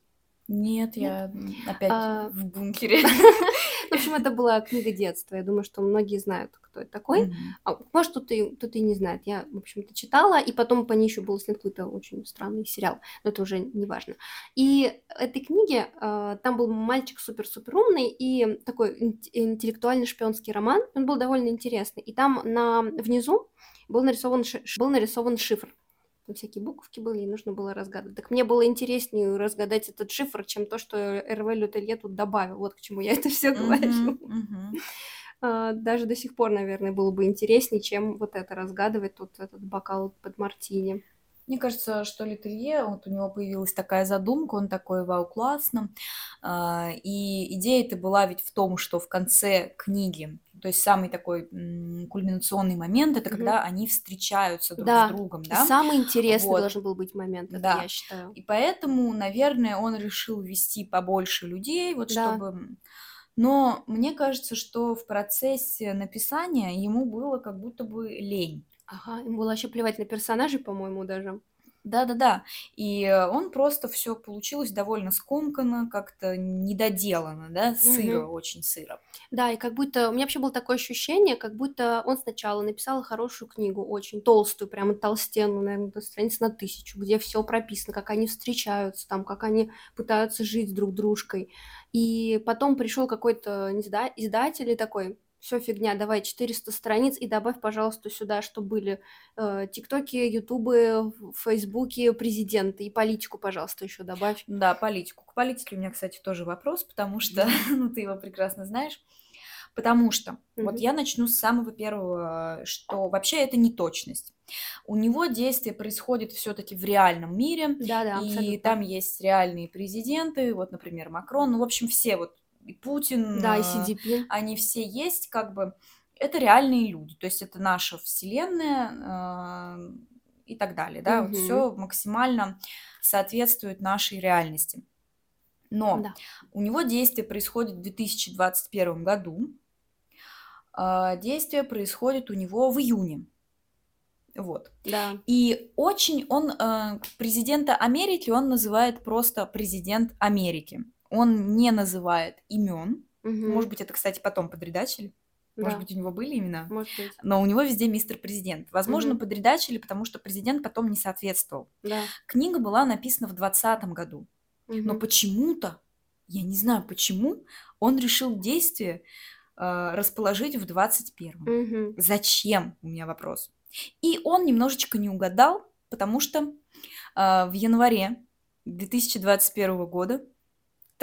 Нет, я опять А, в бункере. В общем, это была книга детства. Я думаю, что многие знают, кто это такой. Мгм. А, может, кто-то и, кто-то и не знает. Я, в общем-то, читала, и потом по ней еще был снят какой-то очень странный сериал, но это уже не важно. И этой книге э, там был мальчик супер-супер умный и такой ин- интеллектуальный шпионский роман. Он был довольно интересный. И там на, внизу был нарисован, был нарисован шифр. Там всякие буковки были, и нужно было разгадывать. Так мне было интереснее разгадать этот шифр, чем то, что Эрве Лютелье тут добавил. Вот к чему я это все говорю. А, Даже до сих пор, наверное, было бы интереснее, чем вот это разгадывать, тут этот бокал под мартини. Мне кажется, что Летелье, вот у него появилась такая задумка, он такой, вау, классно. А, И идея это была ведь в том, что в конце книги, то есть самый такой кульминационный момент, это Мгм. когда они встречаются друг Да, с другом, да? самый интересный Вот. должен был быть момент, это Да. я считаю. И поэтому, наверное, он решил ввести побольше людей, вот Да. чтобы... Но мне кажется, что в процессе написания ему было как будто бы лень. Ага, ему было вообще плевать на персонажей, по-моему, даже. Да-да-да. И э, он просто все получилось довольно скомканно, как-то недоделано, да, сыро, Мгм. очень сыро. Да, и как будто... У меня вообще было такое ощущение, как будто он сначала написал хорошую книгу, очень толстую, прямо толстенную, наверное, до страниц на тысячу, где все прописано, как они встречаются, там, как они пытаются жить друг дружкой. И потом пришел какой-то, издатель и такой, все фигня, давай 400 страниц и добавь, пожалуйста, сюда, что были э, тиктоки, ютубы, фейсбуки, президенты и политику, пожалуйста, еще добавь. Да, политику. К политике у меня, кстати, тоже вопрос, потому что, ну, ты его прекрасно знаешь. Потому что, вот Мгм. я начну с самого первого, что вообще это не точность. У него действие происходит все-таки в реальном мире, Да-да, и абсолютно. там есть реальные президенты, вот, например, Макрон, ну, в общем, все вот, и Путин, Да, и э, CDP. они все есть, как бы, это реальные люди, то есть это наша вселенная э, и так далее, да, вот Мгм. все максимально соответствует нашей реальности. Но Да. у него действие происходит в 2021 году, а действие происходит у него в июне, вот. Да. И очень он э, президента Америки он называет просто президент Америки. Он не называет имен. Мгм. Может быть, это, кстати, потом подредачили. Может Да. быть, у него были имена. Может быть. Но у него везде мистер президент. Возможно, Мгм. подредачили, потому что президент потом не соответствовал. Да. Книга была написана в 2020 году. Но Мгм. почему-то, я не знаю почему, он решил действие э, расположить в 21 Мгм. Зачем? У меня вопрос. И он немножечко не угадал, потому что э, в январе 2021 года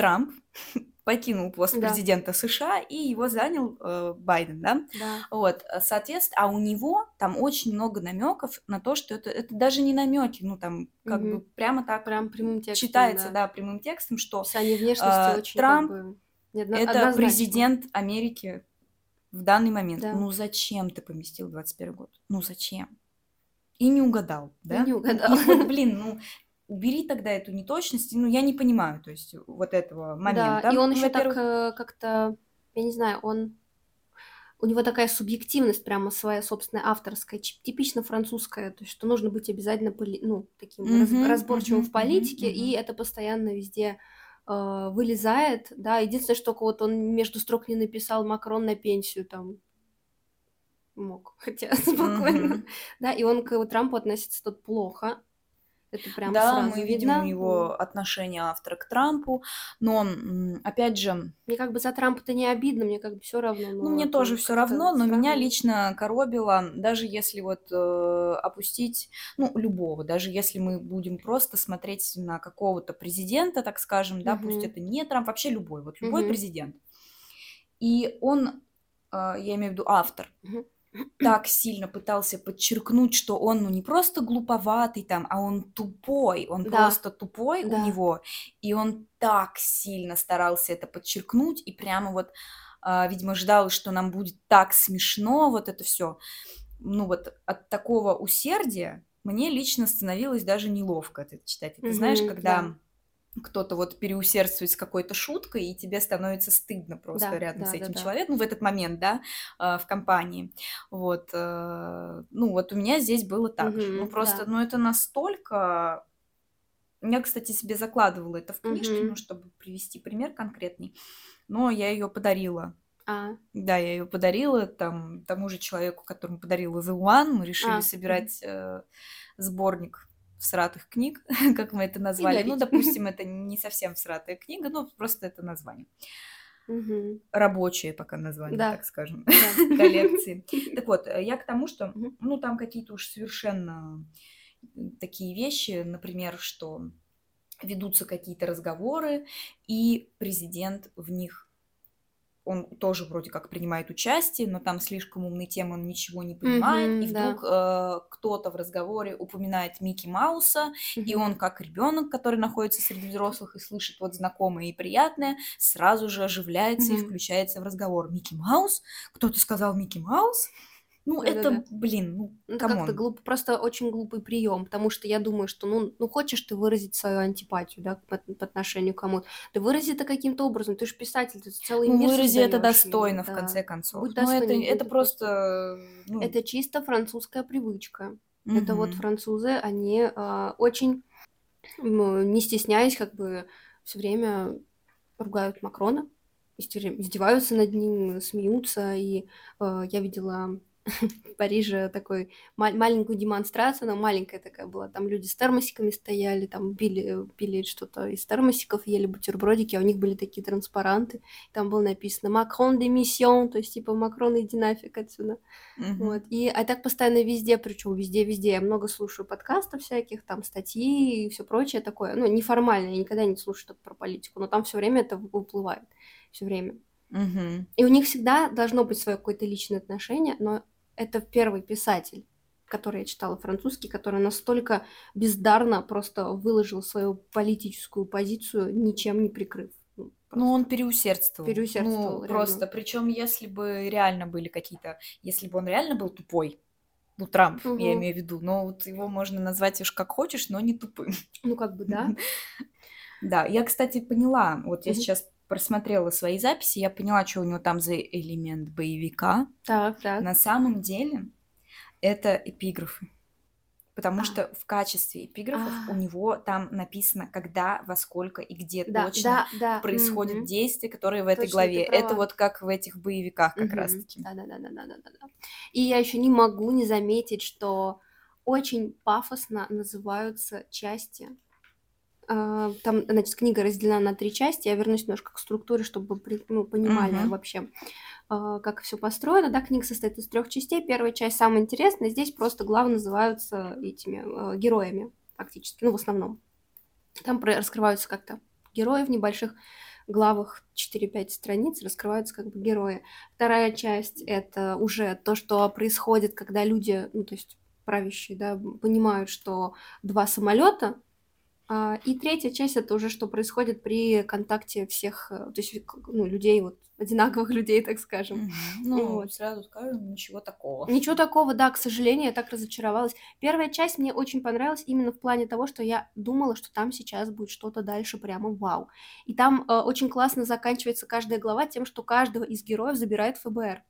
Трамп покинул пост Да. президента США, и его занял э, Байден, да? Да. Вот, э, соответственно, а у него там очень много намеков на то, что это, это даже не намеки, ну там как Мгм. бы прямо так Прям прямым текстом, читается, да. да, прямым текстом, что а, очень Трамп как бы неодно- это президент Америки в данный момент. Да. Ну зачем ты поместил 21 год? Ну зачем? И не угадал, И да? не Ну, угадал. и блин, ну убери тогда эту неточность. Ну я не понимаю, то есть вот этого момента. Да, и он еще так э, как-то, я не знаю, он у него такая субъективность прямо своя собственная авторская, типично французская, то есть что нужно быть обязательно поли- ну, таким Мгм, разборчивым мгм, в политике, мгм, и это постоянно везде э, вылезает, да, единственное, что вот он между строк не написал Макрон на пенсию там мог, хотя спокойно, Мгм. да, и он к Трампу относится тут плохо, Это прям Да, сразу мы видим видно. его отношение автора к Трампу, но, опять же, Мне как бы за Трампа-то не обидно, мне как бы все равно, ну, мне тоже все как-то равно, но меня лично коробило, даже если вот э, опустить, ну, любого, даже если мы будем просто смотреть на какого-то президента, так скажем, да, пусть Мгм. это не Трамп, вообще любой, вот любой Мгм. президент. И он, э, я имею в виду автор, Мгм. Так сильно пытался подчеркнуть, что он ну не просто глуповатый там, а он тупой, он Да, просто тупой у да. него, и он так сильно старался это подчеркнуть, и прямо вот, а, видимо, ждал, что нам будет так смешно вот это все. Ну вот от такого усердия мне лично становилось даже неловко это читать. И ты знаешь, Мгм. когда Да. Кто-то вот переусердствует с какой-то шуткой, и тебе становится стыдно просто Да, рядом с да, да, этим да. человеком, ну, в этот момент, да, а, в компании. Вот, э, ну, вот у меня здесь было так же. Ну, просто, Да. ну, это настолько... Я, кстати, себе закладывала это в книжке, ну, Мгм. чтобы привести пример конкретный, но я ее подарила. А. Да, я ее подарила там тому же человеку, которому подарила The One. Мы решили А. Собирать э, сборник всратых книг, как мы это назвали. Ну, допустим, это не совсем всратая книга, но просто это название. Мгм. Рабочее пока название, Да. так скажем, Да. коллекции. Так вот, я к тому, что, ну, там какие-то уж совершенно такие вещи, например, что ведутся какие-то разговоры, и президент в них он тоже вроде как принимает участие, но там слишком умный тем, он ничего не понимает. Мгм, и да. вдруг э, кто-то в разговоре упоминает Микки Мауса, и Мгм. он, как ребенок, который находится среди взрослых и слышит вот знакомое и приятное, сразу же оживляется и Мгм. включается в разговор. Микки Маус? Кто-то сказал Микки Маус? Ну, это, Да-да-да. блин, ну, Ну, как-то глупо, просто очень глупый прием, потому что я думаю, что ну, ну хочешь ты выразить свою антипатию, да, по, по отношению к кому-то, ты вырази это каким-то образом, ты же писатель, ты целый Ну, мир вырази это и достойно, в да. конце концов. Будь Ну, это, это просто... ну, Это чисто французская привычка. Это вот французы, они а, очень, м, не стесняясь, как бы все время ругают Макрона, издеваются над ним, смеются. И э, я видела в Париже такой ма- маленькую демонстрацию, она маленькая такая была, там люди с термосиками стояли, там пили, пили что-то из термосиков, ели бутербродики, а у них были такие транспаранты, там было написано «Макрон де миссион», то есть типа «Макрон, иди нафиг отсюда». Мгм. Вот. И а так постоянно везде, причем везде-везде. Я много слушаю подкастов всяких, там статьи и все прочее такое. Ну, неформально, я никогда не слушаю только про политику, но там все время это выплывает. Все время. Мгм. И у них всегда должно быть свое какое-то личное отношение, но это первый писатель, который я читала французский, который настолько бездарно просто выложил свою политическую позицию, ничем не прикрыв. Ну, Ну, он просто переусердствовал. переусердствовал, Ну, реально. просто, причем, если бы реально были какие-то, если бы он реально был тупой, ну, Трамп, я Мгм. имею в виду, но вот его можно назвать уж как хочешь, но не тупым. Ну, как бы, да. Да, я, кстати, поняла, вот я сейчас просмотрела свои записи, я поняла, что у него там за элемент боевика. Так, так. На самом деле это эпиграфы. Потому А. что в качестве эпиграфов А. у него там написано, когда, во сколько и где Да, точно да, да. происходят мгм. действия, которые в этой Точно, главе. Это вот как в этих боевиках как Мгм. раз-таки. Да-да-да-да-да-да-да. И я еще не могу не заметить, что очень пафосно называются части. А, Там, значит, книга разделена на три части. Я вернусь немножко к структуре, чтобы при- ну, понимали Мгм. вообще, а, как все построено. Да, книга состоит из трех частей. Первая часть самая интересная. Здесь просто главы называются этими а, героями, фактически, ну, в основном. Там раскрываются как-то герои в небольших главах 4-5 страниц, раскрываются как бы герои. Вторая часть — это уже то, что происходит, когда люди, ну, то есть правящие, да, понимают, что два самолета. А, И третья часть это уже что происходит при контакте всех, э, то есть ну, людей, вот одинаковых людей, так скажем. Ну, Вот. сразу скажу, ничего такого. Ничего такого, да, к сожалению, я так разочаровалась. Первая часть мне очень понравилась именно в плане того, что я думала, что там сейчас будет что-то дальше прямо вау. И там э, очень классно заканчивается каждая глава тем, что каждого из героев забирает ФБР.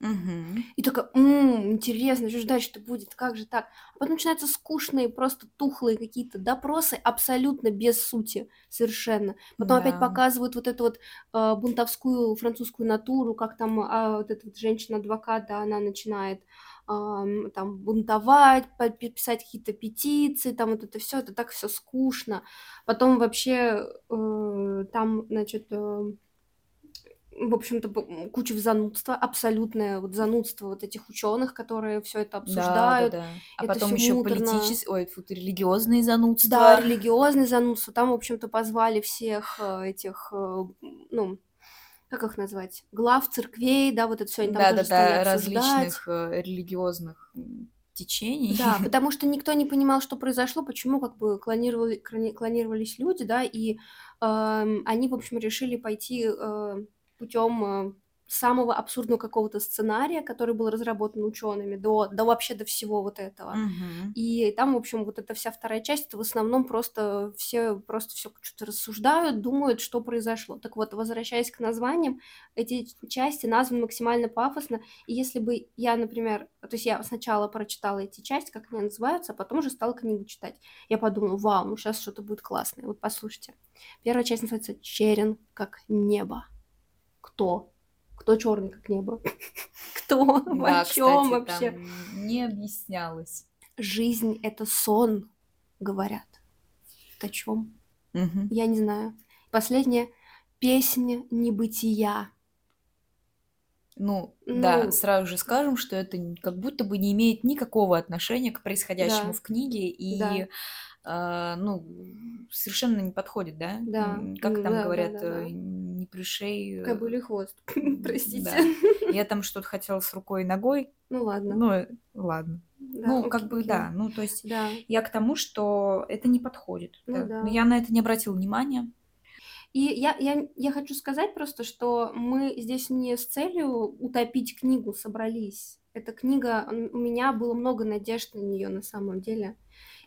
Мгм. И такая, м, интересно, что ж дальше-то будет, как же так? А потом начинаются скучные, просто тухлые какие-то допросы, абсолютно без сути совершенно. Потом опять Да. показывают вот эту вот э, бунтовскую французскую натуру, как там а, вот эта вот женщина-адвокат, да, она начинает ам, там бунтовать, писать какие-то петиции, там вот это все, это так все скучно. Потом вообще э, там, значит, э, в общем-то, куча занудства, абсолютное вот занудство вот этих ученых, которые все это Да, да, обсуждают. да. А Это потом еще муторно. политические, ой, фу, религиозные Да, занудства. религиозное занудство. Там, в общем-то, позвали всех э, этих, э, ну, как их назвать, глав церквей, да, вот это все они там Да, тоже да, да, обсуждать. различных э, религиозных течений. Да, потому что никто не понимал, что произошло, почему как бы клонировали, клони- клонировались люди, да, и эм, они, в общем, решили пойти э, путем э, самого абсурдного какого-то сценария, который был разработан учеными, до, до вообще до всего вот этого. Мгм. И там, в общем, вот эта вся вторая часть, это в основном просто все просто все что-то рассуждают, думают, что произошло. Так вот, возвращаясь к названиям, эти части названы максимально пафосно. И если бы я, например, то есть я сначала прочитала эти части, как они называются, а потом уже стала книгу читать. Я подумала, вау, ну сейчас что-то будет классное. Вот послушайте. Первая часть называется «Черен как небо». Кто? Кто черный как небо? Кто? Да, О чем вообще? не объяснялось. Жизнь — это сон, говорят. О чем? Мгм. Я не знаю. Последняя песня небытия. Ну, да, Ну, сразу же скажем, что это как будто бы не имеет никакого отношения к происходящему да, в книге да, и, а, ну, совершенно не подходит, да? да, Как там да, да, говорят, да, э, да. Не пришей, э, Кобылий хвост. Простите. да. Я там что-то хотела с рукой и ногой, Ну ладно. ну, э, ладно. Да, Ну, как окей, бы, окей. да, ну, то есть Да. я к тому, что это не подходит, Ну да. Но я на это не обратила внимания. И я, я, я хочу сказать просто, что мы здесь не с целью утопить книгу собрались. Эта книга, у меня было много надежд на нее на самом деле.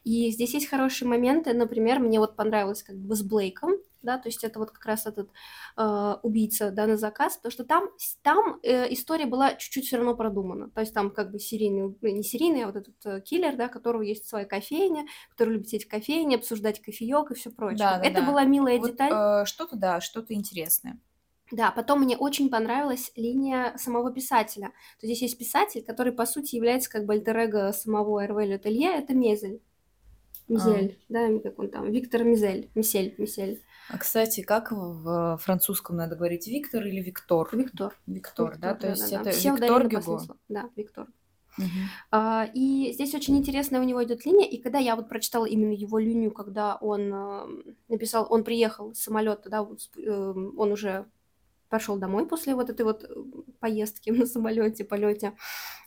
И здесь есть хорошие моменты. Например, мне вот понравилось как бы с Блейком, да, то есть это вот как раз этот э, убийца, да, на заказ, потому что там, там э, история была чуть-чуть все равно продумана. То есть там как бы серийный, уб- не серийный, а вот этот э, киллер, да, которого есть своя кофейня, который любит сидеть в кофейне, обсуждать кофеек и все прочее. Да, да, Это да. была милая Вот деталь. э, что-то, да, что-то интересное. Да, потом мне очень понравилась линия самого писателя. То есть здесь есть писатель, который, по сути, является как бы альтер самого Эрвеля Телье, это Мезель. А, Мизель, да, как он там, Виктор Мизель, Мисель, Мисель. А, кстати, как в французском надо говорить, Виктор или Виктор? Виктор. Виктор, да, Виктор, то есть да-да-да. это Все Виктор Гюго. Да, Виктор. Мгм. А, и здесь очень интересная у него идет линия, и когда я вот прочитала именно его линию, когда он эм, написал, он приехал с самолета, да, эм, он уже пошел домой после вот этой вот э, поездки на самолете, полете,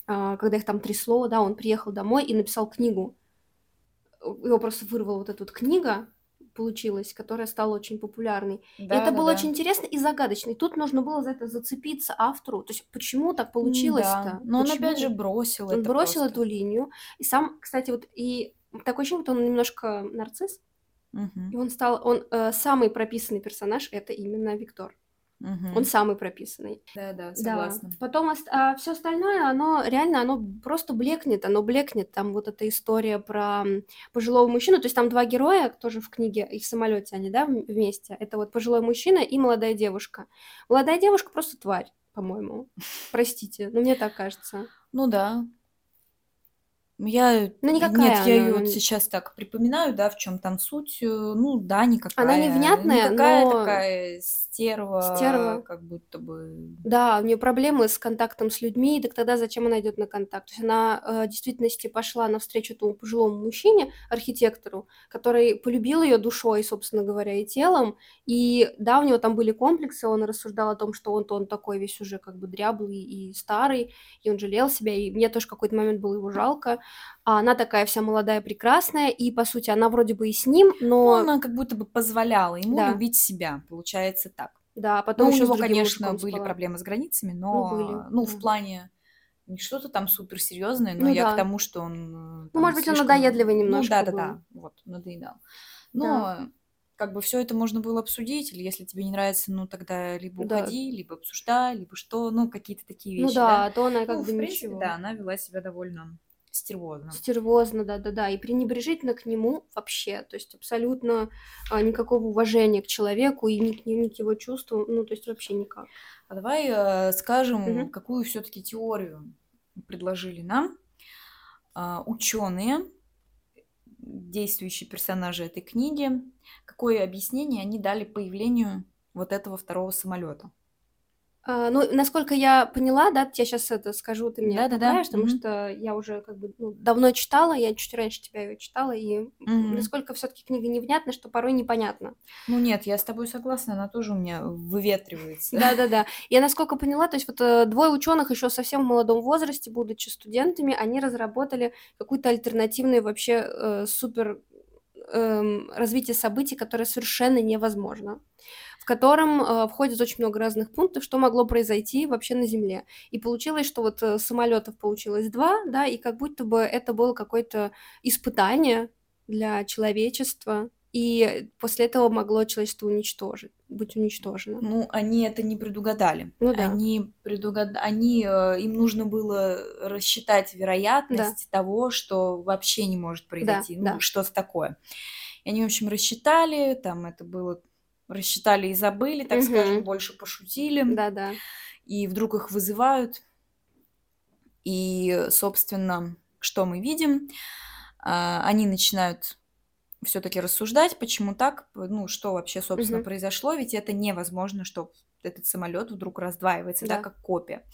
а, когда их там трясло, да, он приехал домой и написал книгу. Его просто вырвала вот эта вот книга, получилась, которая стала очень популярной. И Да, это да, было да. очень интересно и загадочно. И тут нужно было за это зацепиться автору. То есть почему так получилось-то? Да, но он опять же Почему? бросил Он это бросил просто. эту линию. И сам, кстати, вот и такое ощущение, что он немножко нарцисс. И Мгм. он стал, он э, самый прописанный персонаж, это именно Виктор. Он Мгм. самый прописанный. Да, да, Да. согласна. Потом все остальное, оно реально, оно просто блекнет, оно блекнет. Там вот эта история про пожилого мужчину. То есть там два героя тоже в книге и в самолете они, да, вместе. Это вот пожилой мужчина и молодая девушка. Молодая девушка просто тварь, по-моему. Простите, но мне так кажется. Ну да. Я, Ну нет, никакая я она, ее она, вот н- сейчас так припоминаю, да, в чем там суть. э, Ну да, она никакая. невнятная, Никакая но такая стерва, стерва. как будто бы. Да, у нее проблемы с контактом с людьми, так тогда зачем она идет на контакт? То есть она э, в действительности пошла навстречу этому пожилому мужчине, архитектору, который полюбил ее душой, собственно говоря, и телом. И да, у него там были комплексы, он рассуждал о том, что он-то он такой весь уже как бы дряблый и старый, и он жалел себя, и мне тоже в какой-то момент было его жалко. А она такая вся молодая, прекрасная, и, по сути, она вроде бы и с ним, Ну, но она как будто бы позволяла ему да, любить себя, получается так. да, Ну, потом у еще с него, конечно, были спала. проблемы с границами, Ну, были, но, ну, в да. плане не что-то там суперсерьезное, но Ну я к да. тому, что он э, Ну, может быть, он слишком, надоедливый ну, немножко да-да-да, был. вот, надоедал. Да. Но как бы все это можно было обсудить, или если тебе не нравится, ну тогда либо Да. уходи, либо обсуждай, либо что, ну какие-то такие Ну вещи, да. да, а то она как Ну, бы в принципе, ничего. да, она вела себя довольно стервозно. Стервозно, да-да-да, и пренебрежительно к нему вообще, то есть абсолютно а, никакого уважения к человеку и ни, к- ни к его чувствам, ну, то есть вообще никак. А давай э, скажем, Мгм. какую все-таки теорию предложили нам ученые, действующие персонажи этой книги, какое объяснение они дали появлению вот этого второго самолета. А, ну, насколько я поняла, да, я сейчас это скажу, ты меня Да-да-да, поправишь, потому мгм. что я уже как бы ну, давно читала, я чуть раньше тебя ее читала, и Мгм. насколько все-таки книга невнятна, что порой непонятно. Ну нет, я с тобой согласна, она тоже у меня выветривается. Да-да-да. Я насколько поняла, то есть вот э, двое ученых еще совсем в молодом возрасте, будучи студентами, они разработали какую-то альтернативную вообще э, супер эм, развитие событий, которое совершенно невозможно, котором э, входит очень много разных пунктов, что могло произойти вообще на Земле. И получилось, что вот э, самолетов получилось два, да, и как будто бы это было какое-то испытание для человечества, и после этого могло человечество уничтожить, быть уничтожено. Ну, они это не предугадали. Ну да. Они предугад... они э, им нужно было рассчитать вероятность того, что вообще не может произойти, ну, да. что-то такое. И они, в общем, рассчитали, там это было рассчитали и забыли, так Мгм. скажем, больше пошутили. Да-да. И вдруг их вызывают. И, собственно, что мы видим? А, Они начинают все-таки рассуждать, почему так, ну, что вообще, собственно, Мгм. произошло, ведь это невозможно, что этот самолет вдруг раздваивается, да, Да. как копия.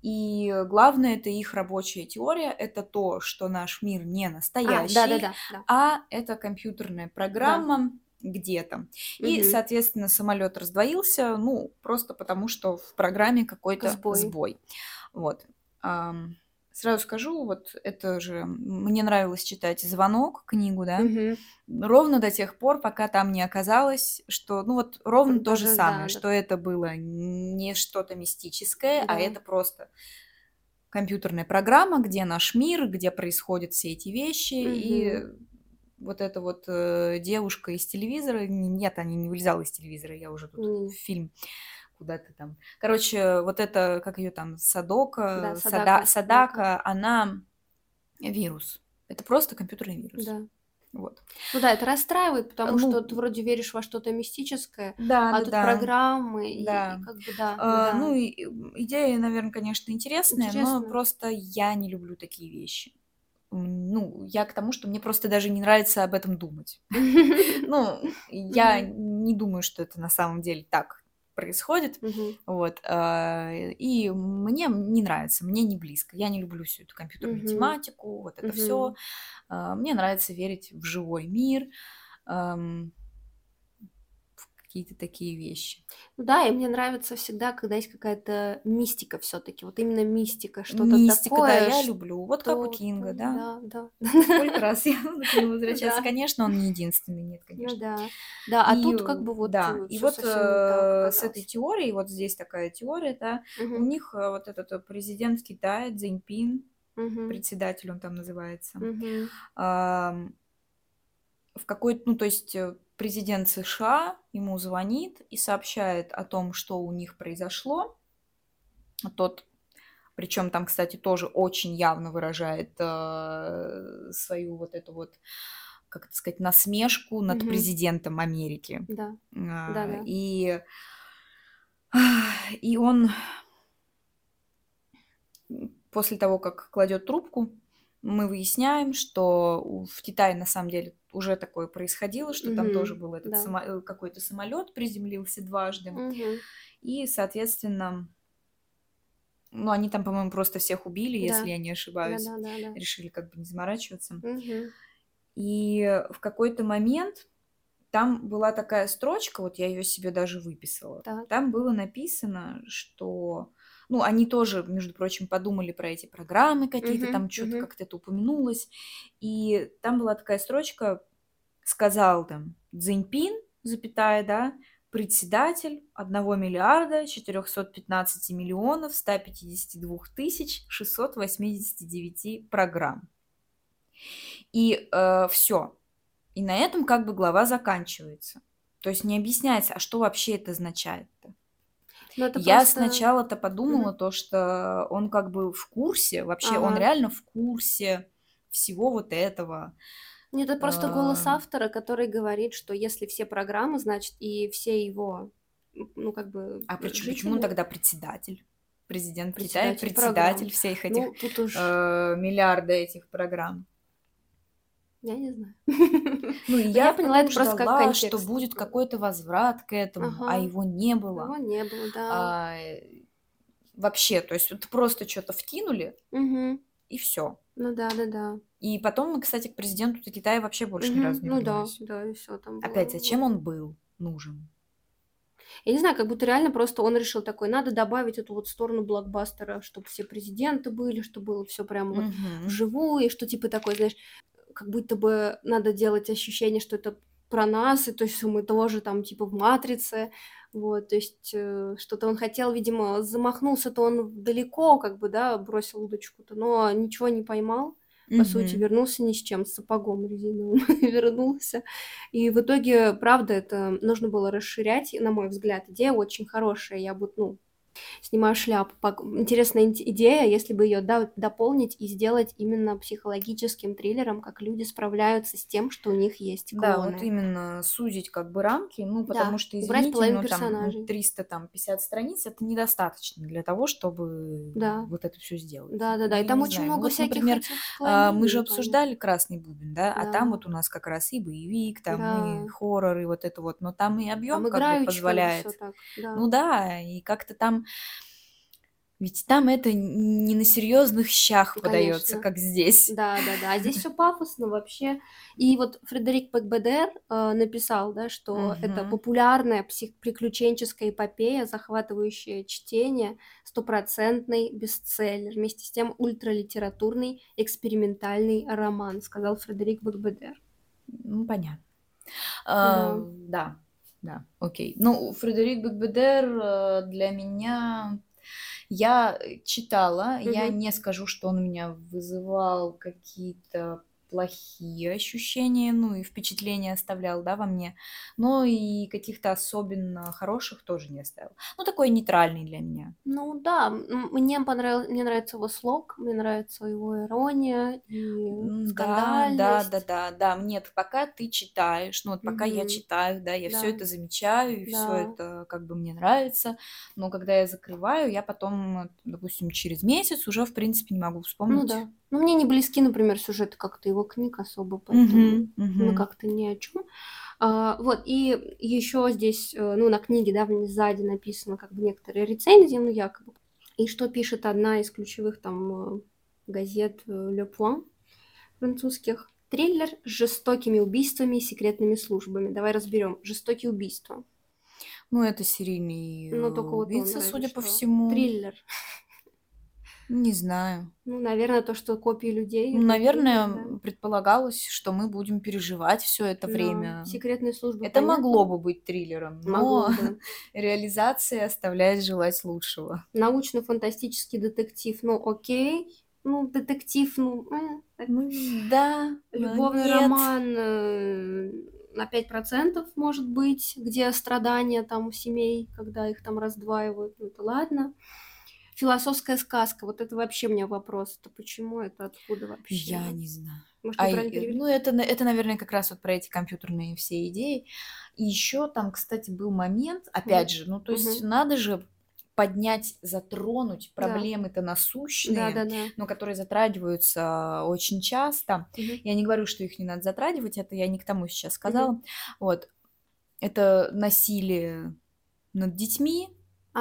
И главное, это их рабочая теория, это то, что наш мир не А, настоящий, да-да-да. да. а это компьютерная программа где-то. И, соответственно, самолет раздвоился, ну, просто потому, что в программе какой-то Сбой. сбой. Вот. Сразу скажу, вот это же мне нравилось читать «Звонок», книгу, да, Мгм. ровно до тех пор, пока там не оказалось, что, ну вот ровно то же Даже, самое, да, что это было не что-то мистическое, а Да. это просто компьютерная программа, где наш мир, где происходят все эти вещи, и вот эта вот э, девушка из телевизора, нет, она не вылезала из телевизора, я уже тут Не-не-не. фильм куда-то там. Короче, вот это, как ее там, Садока, Да, Сада- Садака, Садака, она вирус. Это просто компьютерный вирус. Да. Вот. Ну да, это расстраивает, потому Ну, что ты вроде веришь во что-то мистическое, Да, а да, тут да. программы, и, Да. и как бы да. А, да. Ну, и, идея, наверное, конечно, интересная, но Интересная. просто я не люблю такие вещи. Ну, я к тому, что мне просто даже не нравится об этом думать. Ну, я не думаю, что это на самом деле так происходит. Вот. а, И мне не нравится, мне не близко. Я не люблю всю эту компьютерную тематику, вот это все. Мгм. Мне нравится верить в живой мир, в какие-то такие вещи. Ну да, и мне нравится всегда, когда есть какая-то мистика все-таки, вот именно мистика, что-то Мистика, такое. да, я что- люблю. Вот как у Кинга, да. Да, да. Сколько раз я к нему возвращаться. Да. Конечно, он не единственный, нет, Ну конечно. да. Да, а И, тут как бы вот да, э, и вот так э, с этой теорией, вот здесь такая теория, да, у них э, вот этот э, президент Китая Цзиньпин, председатель он там называется, в какой-то, ну, то есть президент США ему звонит и сообщает о том, что у них произошло. Тот, причем там, кстати, тоже очень явно выражает э, свою вот эту вот, как это сказать, насмешку над Мгм. президентом Америки. Да. А, Да-да. И, и он после того, как кладет трубку, мы выясняем, что в Китае на самом деле уже такое происходило, что там Мгм, тоже был этот да. само- э, какой-то самолет приземлился дважды. Мгм. И, соответственно, ну, они там, по-моему, просто всех убили, Да. если я не ошибаюсь. Да-да-да-да. Решили как бы не заморачиваться. Мгм. И в какой-то момент там была такая строчка, вот я ее себе даже выписала. Так. Там было написано, что, ну, они тоже, между прочим, подумали про эти программы какие-то, Мгм, там что-то мгм. как-то это упомянулось. И там была такая строчка, сказал там Цзиньпин, запятая, да, председатель 1 миллиарда 415 миллионов 152 тысяч 689 программ. И все. И на этом как бы глава заканчивается. То есть не объясняется, а что вообще это означает-то? Ну, Я просто... сначала-то подумала то, что он как бы в курсе, вообще он Ага. реально в курсе всего вот этого. Нет, это просто голос А, автора, который говорит, что если все программы, значит, и все его, ну, как бы, А почему, почему он тогда председатель? Президент Китая, председатель председатель программ. всех этих Ну, уж, э, миллиарда этих программ. Я не знаю. Ну, я я поняла это просто как ждала, что контекст будет такой. какой-то возврат к этому, а Ага. его не Его было. не было, да. А, э, вообще, то есть вот просто что-то вкинули, Мгм. и все. Ну да, да, да. И потом мы, кстати, к президенту Китая вообще больше ни Мгм. разу не Ну да, вернулись. да, и все там Опять, было. зачем он был нужен? Я не знаю, как будто реально просто он решил такой, надо добавить эту вот сторону блокбастера, чтобы все президенты были, чтобы было все прям вот Мгм. вживую, и что типа такой, знаешь, как будто бы надо делать ощущение, что это про нас, и то что мы тоже там типа в «Матрице», вот, то есть э, что-то он хотел, видимо, замахнулся-то он далеко, как бы, да, бросил удочку-то, но ничего не поймал, по сути, Мгм. вернулся ни с чем, с сапогом резиновым вернулся. И в итоге, правда, это нужно было расширять, на мой взгляд, идея очень хорошая, я бы, ну, снимаю шляпу. Интересная ин- идея, если бы ее дополнить и сделать именно психологическим триллером, как люди справляются с тем, что у них есть Да, вот клоны. именно сузить как бы рамки, ну, потому Да, что, извините, половину ну, там ну, персонажей. 350 страниц это недостаточно для того, чтобы Да, вот это все сделать. да, да, да. Ну, И там очень знаю. Ну, много вот, всяких например, а, мы же обсуждали «Красный бубен», да, а там Да, вот у нас как раз и боевик, там и да. хоррор, и вот это вот, но там и Там объем как бы позволяет. так, Ну да. да, и как-то там, ведь там это не на серьезных щах Ну, подается, конечно. как здесь. Да, да, да. А здесь все пафосно вообще. И вот Фредерик Бекбедер э, написал, да, что это Мгм. популярная псих- приключенческая эпопея, захватывающее чтение, стопроцентный бестселлер, вместе с тем ультралитературный экспериментальный роман, сказал Фредерик Бекбедер. Ну, понятно. Да. да, да, окей. Ну, Фредерик Бекбедер э, для меня... Я читала, я Мгм. не скажу, что он у меня вызывал какие-то плохие ощущения, ну и впечатления оставлял, да, во мне, но и каких-то особенно хороших тоже не оставил. Ну, такой нейтральный для меня. Ну да, мне понравился, мне нравится его слог, мне нравится его ирония и М, Да, да, да, скандальность. да, да. Нет, пока ты читаешь, ну вот пока я Мгм. читаю, да, я все Да, это замечаю, и все да. это как бы мне нравится, но когда я закрываю, я потом, допустим, через месяц уже, в принципе, не могу Ну вспомнить. да. Ну, мне не близки, например, сюжеты как-то его книг особо, поэтому Мгм, мы мгм. как-то ни о чем. вот, и еще здесь, э, ну, на книге, да, сзади написано как бы некоторые рецензии, ну, якобы. И что пишет одна из ключевых там э, газет э, Le Point французских. Триллер с жестокими убийствами и секретными службами. Давай разберем. Жестокие убийства. Ну, это серийный Ну, только вот он, убийца, разве судя по всему. Триллер. Не знаю. Ну, наверное, то, что копии людей. Ну, наверное, да. предполагалось, что мы будем переживать все это Но время. секретные службы, Это понятно. могло бы быть триллером, Могло но бы. реализация оставляет желать лучшего. Научно-фантастический детектив, ну окей. Ну, детектив, ну, так. Ну да, любовный нет. роман э, на 5% может быть, где страдания там у семей, когда их там раздваивают, ну это ладно. Философская сказка, вот это вообще у меня вопрос, это почему, это откуда вообще? Я не знаю. Может, А, ну, это, это, наверное, как раз вот про эти компьютерные все идеи. И еще там, кстати, был момент, опять же, ну, то есть Мгм. надо же поднять, затронуть Да. проблемы-то насущные, Да, да, да. но которые затрагиваются очень часто. Мгм. Я не говорю, что их не надо затрагивать, это я не к тому сейчас сказала. Вот. Это насилие над детьми.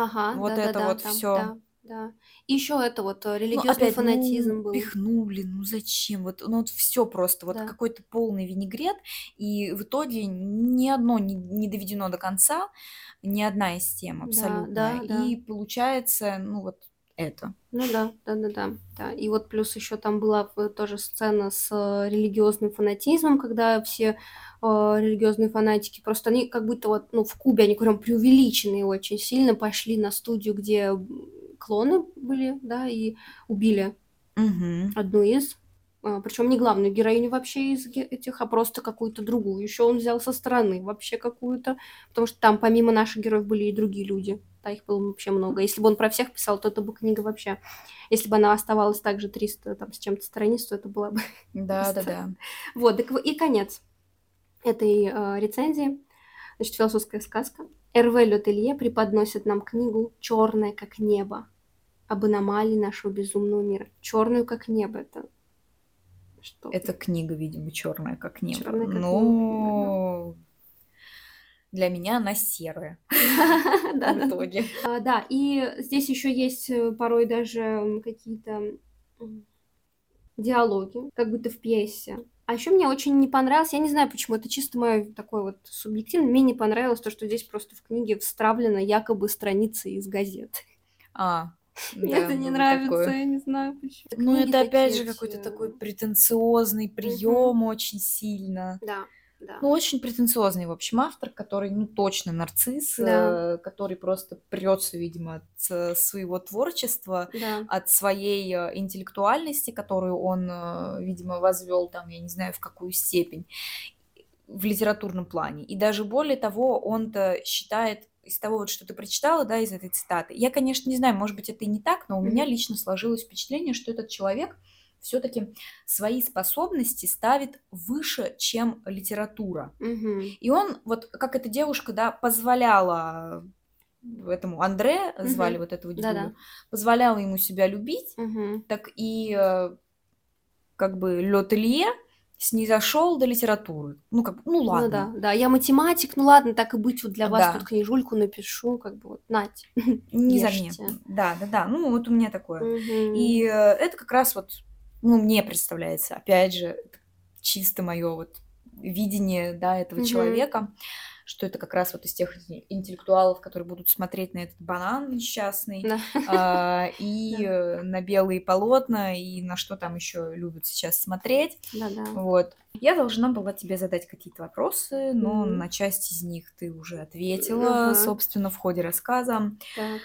Ага, Вот да, да, это да, вот там, всё. да, да. И еще это вот э, Ну, религиозный опять, фанатизм ну, был. пихнули, ну зачем? Вот, ну, вот все просто, вот Да. какой-то полный винегрет, и в итоге ни одно не, не доведено до конца, ни одна из тем Да, абсолютно. да, да. И получается, ну вот это. Ну да, да, да, да, да. И вот плюс еще там была в- тоже сцена с э, религиозным фанатизмом, когда все э, религиозные фанатики просто они как будто вот ну в Кубе они прям преувеличенные очень сильно пошли на студию, где клоны были, да, и убили Мгм. одну из причем не главную героиню вообще из этих, а просто какую-то другую. Еще он взял со стороны вообще какую-то, потому что там помимо наших героев были и другие люди. Да, их было вообще много. Если бы он про всех писал, то это бы книга вообще... Если бы она оставалась также 300 там, с чем-то страниц, то это была бы... Да, да, да. Вот, и конец этой э, рецензии. Значит, философская сказка. Эрве Летелье преподносит нам книгу «Черная, как небо» об аномалии нашего безумного мира. Черную, как небо. Это что? Это книга, видимо, черная, как небо. Черная, как Но небо, да. для меня она серая. Да, в итоге. А, да, и здесь еще есть э, порой даже какие-то диалоги, как будто в пьесе. А еще мне очень не понравилось, я не знаю почему, это чисто мое такое вот субъективное, мне не понравилось то, что здесь просто в книге встравлена якобы страница из газет. А, мне это не нравится, я не знаю почему. Ну, это опять же какой-то такой претенциозный прием очень сильно. Да. Да. Ну, очень претенциозный, в общем, автор, который, ну, точно нарцисс, да. э, который просто прется, видимо, от э, своего творчества, да. от своей э, интеллектуальности, которую он, видимо, возвел там, я не знаю, в какую степень в литературном плане. И даже более того, он-то считает из того, вот, что ты прочитала, да, из этой цитаты. Я, конечно, не знаю, может быть, это и не так, но у mm-hmm. меня лично сложилось впечатление, что этот человек все-таки свои способности ставит выше, чем литература. Mm-hmm. И он, вот как эта девушка, да, позволяла этому Андре, звали mm-hmm. вот этого дедулю, Да-да. позволяла ему себя любить, mm-hmm. так и э, как бы Летелье снизошел до литературы. Ну, как ну ладно. Ну, да, да. Я математик, ну ладно, так и быть, вот для вас да. тут книжульку напишу, как бы вот, нате. Незаметно. Да, да, да. Ну, вот у меня такое. Угу. И э, это как раз вот, ну, мне представляется, опять же, чисто мое вот видение, да, этого угу. человека что это как раз вот из тех интеллектуалов, которые будут смотреть на этот банан несчастный, да. а, и да. на белые полотна, и на что там еще любят сейчас смотреть. Да, да. Вот. Я должна была тебе задать какие-то вопросы, но mm на часть из них ты уже ответила, uh собственно, в ходе рассказа. Так.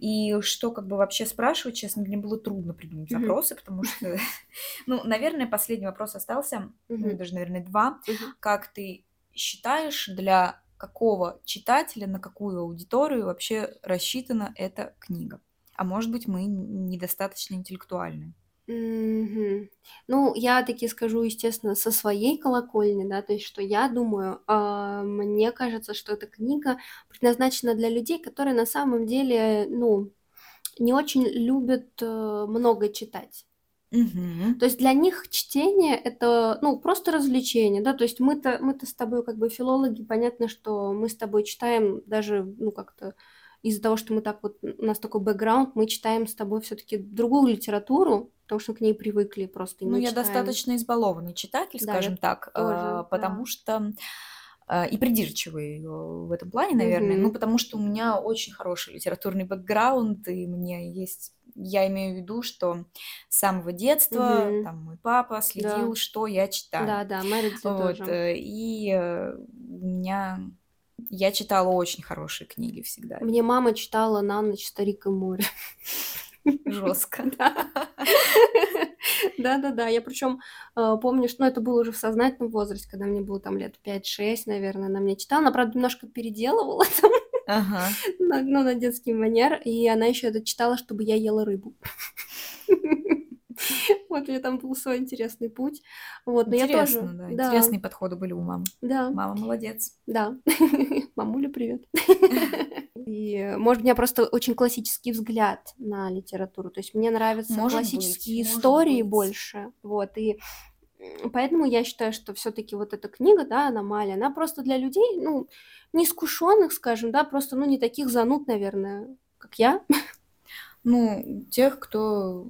И что как бы вообще спрашивать, честно, мне было трудно придумать mm-hmm. вопросы, потому что, ну, наверное, последний вопрос остался, mm-hmm. даже, наверное, два. Mm-hmm. Как ты считаешь, для какого читателя, на какую аудиторию вообще рассчитана эта книга? А может быть, мы недостаточно интеллектуальны? Мгм. Ну, я таки скажу, естественно, со своей колокольни, да, то есть, что я думаю, а, мне кажется, что эта книга предназначена для людей, которые на самом деле, ну, не очень любят э, много читать. Мгм. То есть для них чтение это, ну, просто развлечение, да, то есть мы-то мы-то с тобой как бы филологи, понятно, что мы с тобой читаем даже, ну, как-то из-за того, что мы так вот, у нас такой бэкграунд, мы читаем с тобой все-таки другую литературу, потому что к ней привыкли просто. Ну, я читаем. достаточно избалованный читатель, да, скажем так, тоже, э, потому да. что э, и придирчивый в этом плане, наверное, угу. ну, потому что у меня очень хороший литературный бэкграунд, и мне есть я имею в виду, что с самого детства угу. там мой папа следил, да. что я читаю. Да, да, мои вот, тоже. Э, и э, у меня я читала очень хорошие книги всегда. Мне мама читала на ночь «Старик и море». Жестко. Да, да, да. Я причем э, помню, что ну, это было уже в сознательном возрасте, когда мне было там лет 5-6, наверное, она мне читала. Она, правда, немножко переделывала там Ага. На, ну, на детский манер. И она еще это читала, чтобы я ела рыбу. Вот у меня там был свой интересный путь. Вот, но Интересно, я тоже... да. да. Интересные подходы были у мамы. Да. Мама молодец. Да. Мамуля, привет. И, может, у меня просто очень классический взгляд на литературу. То есть мне нравятся может классические быть, истории больше. Вот, и Поэтому я считаю, что все-таки вот эта книга, да, аномалия, она просто для людей, ну, неискушенных, скажем, да, просто, ну, не таких зануд, наверное, как я. Ну, тех, кто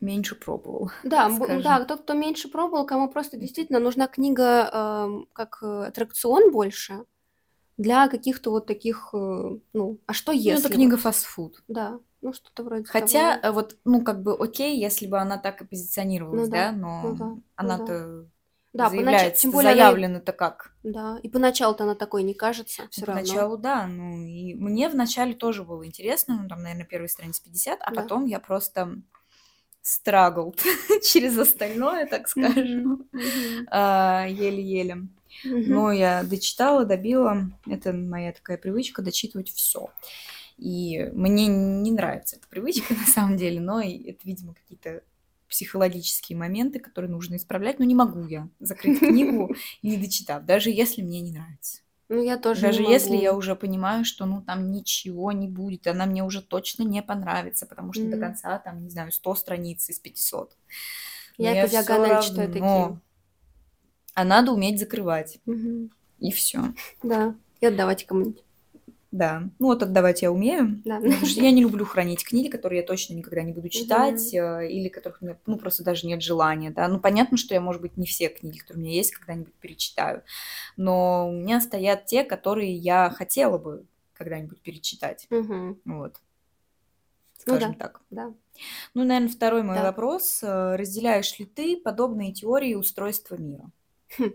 меньше пробовал. Да, да, тот, кто меньше пробовал, кому просто действительно нужна книга э, как аттракцион больше для каких-то вот таких, э, ну, а что если? Ну, это книга фастфуд. Да, ну, что-то вроде Хотя, того. Э, вот, ну, как бы окей, если бы она так и позиционировалась, ну, да. да, но ну, да. она-то ну, да. заявляется, тем более заявлена-то как. Да, и поначалу-то она такой не кажется, все равно. Поначалу, да, ну, и мне вначале тоже было интересно, ну, там, наверное, первой странице 50, а да. потом я просто struggled через остальное, так скажем, а, еле-еле. Но я дочитала, добила. Это моя такая привычка дочитывать все. И мне не нравится эта привычка на самом деле, но это, видимо, какие-то психологические моменты, которые нужно исправлять. Но не могу я закрыть книгу, не дочитав, даже если мне не нравится. Ну, я тоже Даже не если я уже понимаю, что ну там ничего не будет, она мне уже точно не понравится, потому что до Мгм. конца там, не знаю, 100 страниц из 500. Но Я по все диагонали читаю такие. А надо уметь закрывать. Мгм. И все. Да. И отдавать кому-нибудь. Да. Ну вот отдавать я умею. Да. Ну, Потому что я не люблю хранить книги, которые я точно никогда не буду читать, э, или которых у меня, ну, просто даже нет желания, да. Ну, понятно, что я, может быть, не все книги, которые у меня есть, когда-нибудь перечитаю, но у меня стоят те, которые я хотела бы когда-нибудь перечитать. Мгм. Вот, Ну скажем да, так. да. Ну, наверное, второй мой Да. вопрос. э, Разделяешь ли ты подобные теории устройства мира? Хм.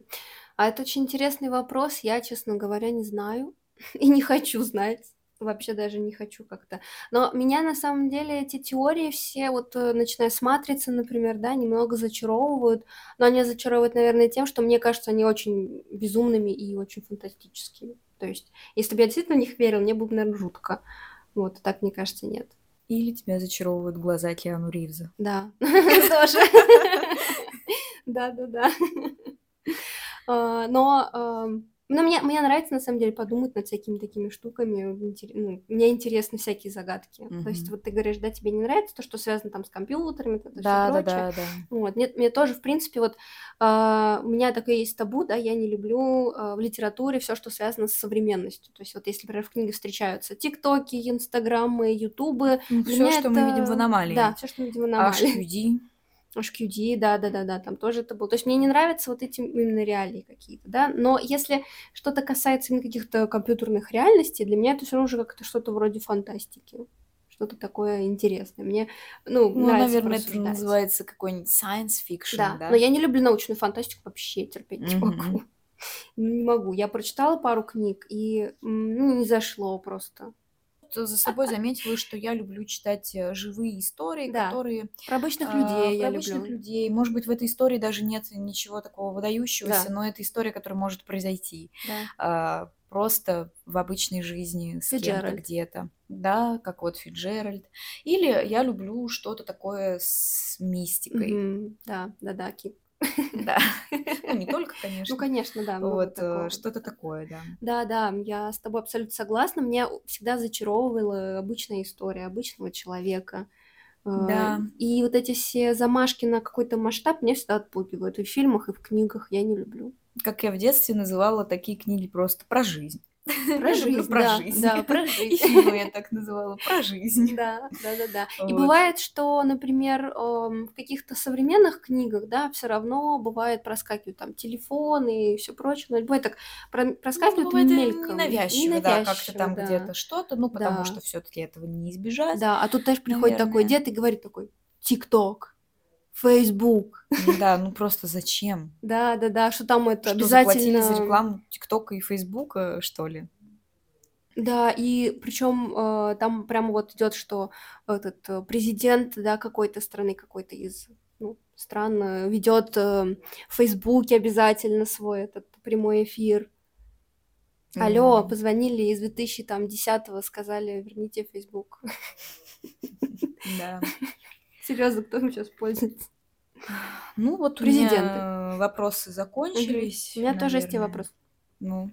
А это очень интересный вопрос. Я, честно говоря, не знаю и не хочу знать. Вообще даже не хочу как-то. Но меня на самом деле эти теории все, вот э, начиная с «Матрицы», например, да, немного зачаровывают. Но они зачаровывают, наверное, тем, что мне кажется, они очень безумными и очень фантастическими. То есть, если бы я действительно в них верила, мне было бы, наверное, жутко. Вот, так, мне кажется, нет. Или тебя зачаровывают глаза Киану Ривза? Да, тоже. Да-да-да. А, Но ам, ну, мне, мне нравится, на самом деле, подумать над всякими такими штуками. Ну, мне интересны всякие загадки. То есть, вот ты говоришь, да, тебе не нравится то, что связано там с компьютерами, это все Да, да, прочее. да, да. Вот. Нет, мне тоже, в принципе, вот а, у меня такое есть табу, да, я не люблю а, в литературе все, что связано с современностью. То есть, вот если, например, в книге встречаются ТикТоки, Инстаграмы, Ютубы, для все, меня что мы видим в это... аномалии. Да, все, что мы видим в аномалии. HQD. HQD, да, да, да, да, там тоже это было. То есть мне не нравятся вот эти именно реалии какие-то, да. Но если что-то касается именно каких-то компьютерных реальностей, для меня это все равно уже как-то что-то вроде фантастики. Что-то такое интересное. Мне, ну, Ну, нравится наверное, это называется какой-нибудь science fiction, Да, да? но я не люблю научную фантастику вообще, терпеть не могу. Не могу. Я прочитала пару книг, и ну, не зашло просто. За собой заметила, что я люблю читать э, живые истории, Да. которые Про обычных а, людей про я обычных люблю. людей. Может быть, в этой истории даже нет ничего такого выдающегося, Да, но это история, которая может произойти да. а, просто в обычной жизни с кем-то где-то. Да, как вот Фиджеральд. Или я люблю что-то такое с мистикой. Мгм. Да, да, да, Ки. Да. Ну, не только, Ну, конечно. конечно, да, Вот, э, что-то такое, да. Да, да, я с тобой абсолютно согласна. Меня всегда зачаровывала обычная история обычного человека. Э, Да. И вот эти все замашки на какой-то масштаб меня всегда отпугивают. И в фильмах, и в книгах я не люблю. Как я в детстве называла такие книги просто про жизнь. Про жизнь, про да, жизнь. да, про И жизнь. фильмы я так называла про жизнь. Да, да, да, да. И Вот. бывает, что, например, эм, в каких-то современных книгах, да, все равно бывает проскакивают там телефоны и все прочее, но бывает так про- Ну, проскакивают и мельком, ненавязчиво, да, как-то там да. где-то что-то, ну, потому Да. что все-таки этого не избежать, Да, а тут, знаешь, приходит такой дед и говорит такой, ТикТок, Фейсбук, Ну Да, ну просто зачем? да, да, да, что там это Что, заплатили за обязательно... рекламу ТикТока и Фейсбука, что ли? Да, и причем э, там прямо вот идет, что этот э, президент, да, какой-то страны, какой-то из ну, стран э, ведет э, в Фейсбуке обязательно свой этот прямой эфир. Алло, Мгм. позвонили из 2010-го, сказали, верните Фейсбук. Да. Серьезно, кто им сейчас пользуется? Ну, вот у Президенты. меня вопросы закончились, У меня тоже есть тебе наверное. вопрос. Ну,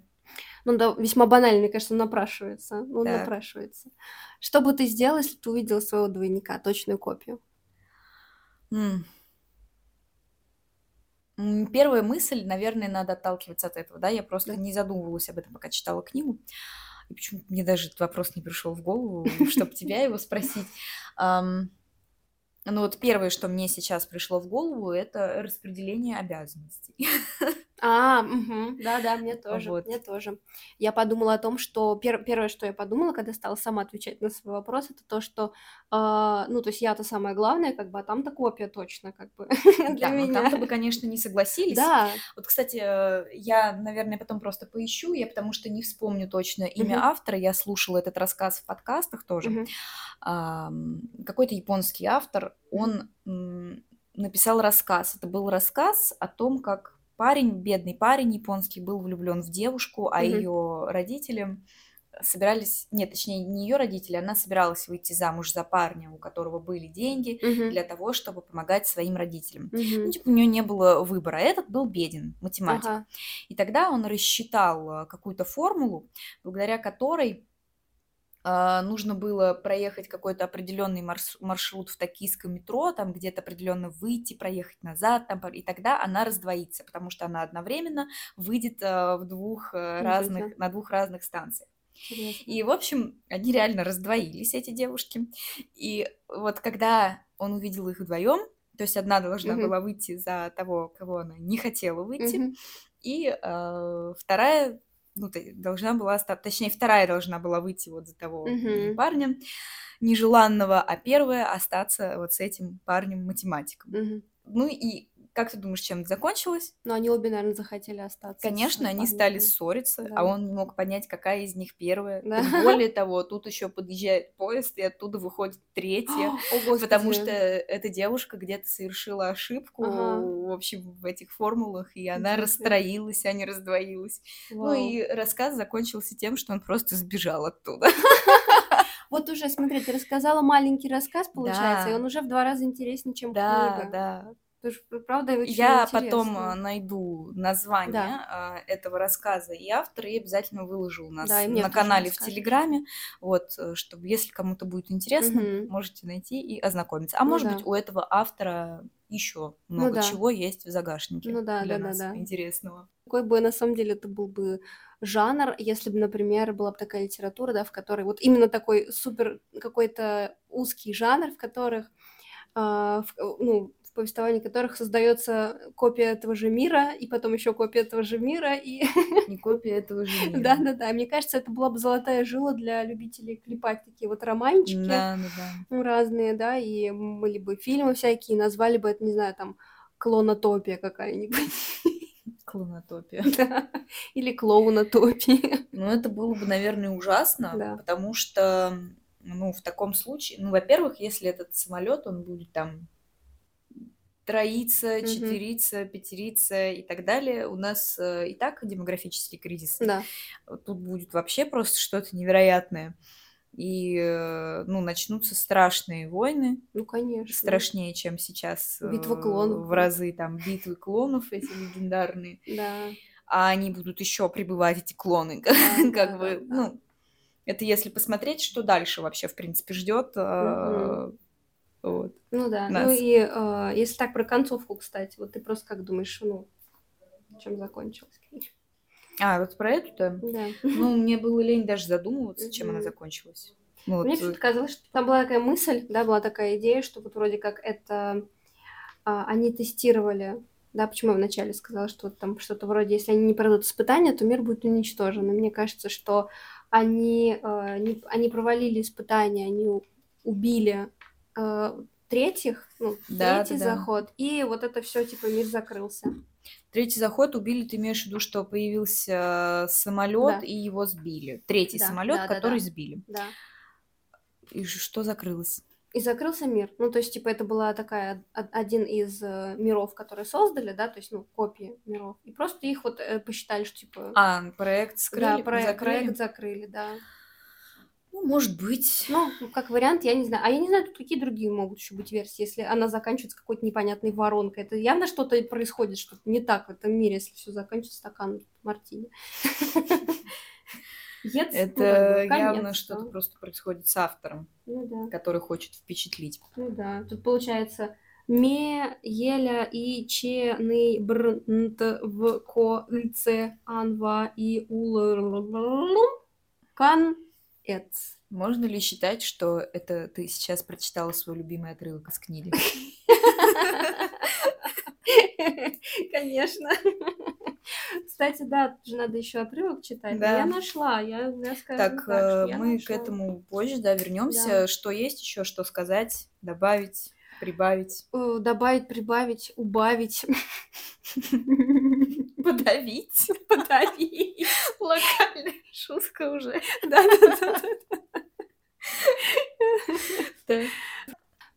Ну да, весьма банальный, мне кажется, напрашивается. Так. напрашивается. Что бы ты сделал, если ты увидела своего двойника, точную копию? М. Первая мысль, наверное, надо отталкиваться от этого, да, я просто Да. не задумывалась об этом, пока читала книгу, и почему-то мне даже этот вопрос не пришел в голову, чтобы тебя его спросить. Ну вот первое, что мне сейчас пришло в голову, это распределение обязанностей. А, мгм. Да-да, мне тоже, Вот. мне тоже. Я подумала о том, что пер первое, что я подумала, когда стала сама отвечать на свой вопрос, это то, что, а, ну, то есть я-то самое главное, как бы, а там-то копия точно, как бы, для Да, меня. там-то бы, конечно, не согласились. Да. Вот, кстати, э, я, наверное, потом просто поищу, я потому что не вспомню точно имя Мгм. автора. Я слушала этот рассказ в подкастах тоже. Мгм. Ам, какой-то японский автор, он написал рассказ. Это был рассказ о том, как парень, бедный парень японский, был влюблен в девушку, а Мгм. ее родители собирались, нет, точнее, не ее родители, она собиралась выйти замуж за парня, у которого были деньги, Мгм. для того, чтобы помогать своим родителям. Ну, Мгм. типа, у нее не было выбора. Этот был беден, математик. Ага. И тогда он рассчитал а, какую-то формулу, благодаря которой нужно было проехать какой-то определенный маршрут в токийском метро, там где-то определенно выйти, проехать назад, там, и тогда она раздвоится, потому что она одновременно выйдет а, в двух а, разных, на двух разных станциях. И, в общем, они реально раздвоились, эти девушки. И вот когда он увидел их вдвоем, то есть одна должна Мгм. была выйти за того, кого она не хотела выйти, Мгм. и э, вторая, ну, должна была остаться, точнее, вторая должна была выйти вот за того Мгм. парня нежеланного, а первая остаться вот с этим парнем-математиком. Мгм. Ну и как ты думаешь, чем это закончилось? Но они обе, наверное, захотели остаться Конечно, они стали ссориться, Да. а он не мог понять, какая из них первая. Да. Более того, тут еще подъезжает поезд, и оттуда выходит третья. О, Потому что эта девушка где-то совершила ошибку, Ага. в общем, в этих формулах, и она расстроилась, а не раздвоилась. Ну Вау. и рассказ закончился тем, что он просто сбежал оттуда. Вот уже, смотри, ты рассказала маленький рассказ, получается, и Да. он уже в два раза интереснее, чем Да, книга. да. Ж, правда, очень Я потом интересно. а, найду название Да. а, этого рассказа и автора, и обязательно выложу у нас Да, на канале в. Телеграме, вот, э, чтобы, если кому-то будет интересно, Мгм. можете найти и ознакомиться. А Ну может да. быть, у этого автора еще Ну много да. чего есть в загашнике Ну да, для да, да, нас да. интересного. Какой бы, на самом деле, это был бы жанр, если бы, например, была бы такая литература, да, в которой вот именно такой супер какой-то узкий жанр, в которых, а, в, э, ну, в повествовании которых создается копия этого же мира, и потом еще копия этого же мира, и Не копия этого же мира. да-да-да, мне кажется, это была бы золотая жила для любителей клепать такие вот романчики, Да, да, да. разные, да, и были бы фильмы всякие, назвали бы это, не знаю, там, клонотопия какая-нибудь, Клонотопия. да, или клоунотопия. Ну, это было бы, наверное, ужасно, Да. потому что, ну, в таком случае, ну, во-первых, если этот самолет, он будет там троиться, Мгм. четвериться, пятериться и так далее, у нас э, и так демографический кризис. Да. Тут будет вообще просто что-то невероятное. И, э, ну, начнутся страшные войны, Ну, конечно. страшнее, чем сейчас э, Битва клонов. в разы, там, битвы клонов эти легендарные. Да. а они будут еще прибывать, эти клоны, как, Да, как да, бы, да, ну, это если посмотреть, что дальше вообще, в принципе, ждет. Вот. Ну да. Ну Нас. и э, если так про концовку, кстати, вот ты просто как думаешь, ну, чем закончилась книга? А, вот про эту-то, Да. ну, мне было лень даже задумываться, чем она закончилась. Ну, Мне вот, почему-то э, казалось, что там была такая мысль, да, была такая идея, что вот вроде как это а, они тестировали, да, почему я вначале сказала, что вот там что-то вроде, если они не пройдут испытания, то мир будет уничтожен. И мне кажется, что они, э, не- они провалили испытания, они убили третьих, ну, Да, третий да, да. заход, и вот это все, типа, мир закрылся. Третий заход убили, ты имеешь в виду, что появился самолет Да. и его сбили. Третий Да, самолет, да, да, который да. сбили. Да. И что закрылось? И закрылся мир. Ну, то есть, типа, это была такая од- один из э, миров, которые создали, да, то есть, ну, копии миров. И просто их вот э, посчитали, что, типа, А, проект скрыли, да, проект, закрыли? проект закрыли, да. Ну, может быть. Ну, как вариант, я не знаю. А я не знаю, тут какие другие могут еще быть версии, если она заканчивается какой-то непонятной воронкой. Это явно что-то происходит, что-то не так в этом мире, если все заканчивается стакан мартини. Ну, Это бы, явно что-то просто происходит с автором, Ну да. который хочет впечатлить. Ну да, тут получается ме, еля, и, че, ны, бр, нт, в, ко, ц, анва, и, ул, кан, эц. Можно ли считать, что это ты сейчас прочитала свой любимый отрывок из книги? Конечно. Кстати, да, тут же надо еще отрывок читать. Да. Я нашла, я, я скажу Так, что э, мы к нашла. этому позже, да, вернемся. Да. Что есть еще, что сказать, добавить, прибавить, Э, Добавить, прибавить, убавить. подавить, подавить. Локальная шутка уже. Да-да-да. Да.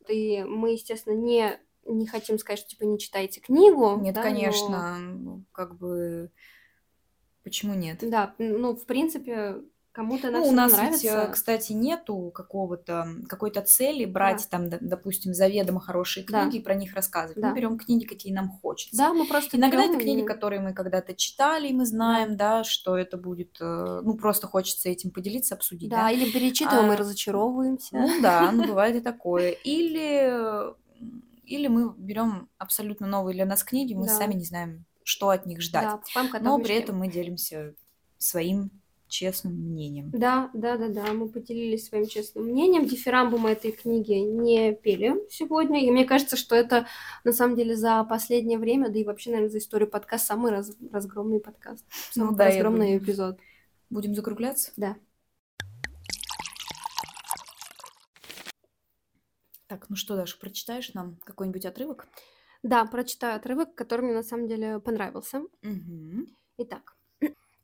И мы, естественно, не, не хотим сказать, что типа не читайте книгу. Нет, да, но- конечно, ну, как бы почему нет? Да, ну, в принципе, кому-то она Ну, у нас ведь, э, нравится. кстати, нету какого-то какой-то цели брать там, д- допустим, заведомо хорошие Да. книги и про них рассказывать. Да. Мы берем книги, какие нам хочется. Да, мы просто Иногда берём это книги, и- которые мы когда-то читали, и мы знаем, да, что это будет, э, ну, просто хочется этим поделиться, обсудить, Да, да. или перечитываем и А, разочаровываемся. Ну да, ну бывает и такое. Или, или мы берем абсолютно новые для нас книги, мы Да. сами не знаем, что от них ждать. Да, Но при этом мы делимся своим честным мнением. Да, да, да, да, мы поделились своим честным мнением. Дифирамбу мы этой книги не пели сегодня. И мне кажется, что это на самом деле за последнее время, да и вообще, наверное, за историю подкаста самый раз- разгромный подкаст. Ну Самый да, я разгромный эпизод. Будем закругляться? Да. Так, ну что, Даша, прочитаешь нам какой-нибудь отрывок? Да, прочитаю отрывок, который мне на самом деле понравился. Угу. Итак.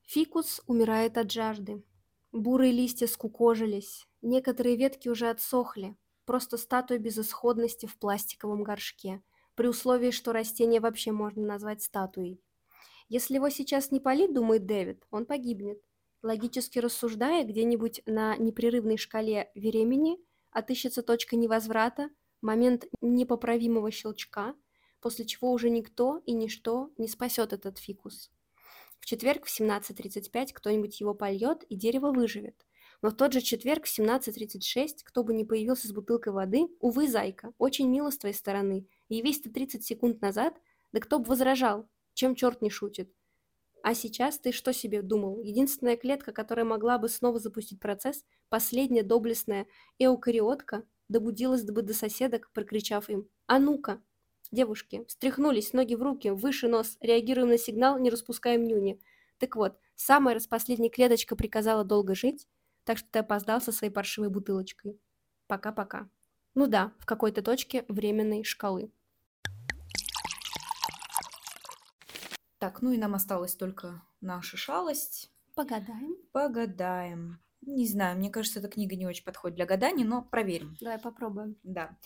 Фикус умирает от жажды. Бурые листья скукожились. Некоторые ветки уже отсохли. Просто статуя безысходности в пластиковом горшке. При условии, что растение вообще можно назвать статуей. Если его сейчас не полить, думает Дэвид, он погибнет. Логически рассуждая, где-нибудь на непрерывной шкале времени отыщется точка невозврата, момент непоправимого щелчка, после чего уже никто и ничто не спасет этот фикус. Четверг в 17.35 кто-нибудь его польет, и дерево выживет. Но в тот же четверг в 17.36 кто бы ни появился с бутылкой воды, увы, зайка, очень мило с твоей стороны, явись ты 30 секунд назад, да кто бы возражал, чем черт не шутит. А сейчас ты что себе думал? Единственная клетка, которая могла бы снова запустить процесс, последняя доблестная эукариотка, добудилась бы до соседок, прокричав им «А ну-ка!» Девушки, встряхнулись, ноги в руки, выше нос, реагируем на сигнал, не распускаем нюни. Так вот, самая распоследняя клеточка приказала долго жить, так что ты опоздал со своей паршивой бутылочкой. Пока-пока. Ну да, в какой-то точке временной шкалы. Так, ну и нам осталась только наша шалость. Погадаем. Погадаем. Не знаю, мне кажется, эта книга не очень подходит для гаданий, но проверим. Давай попробуем. Да.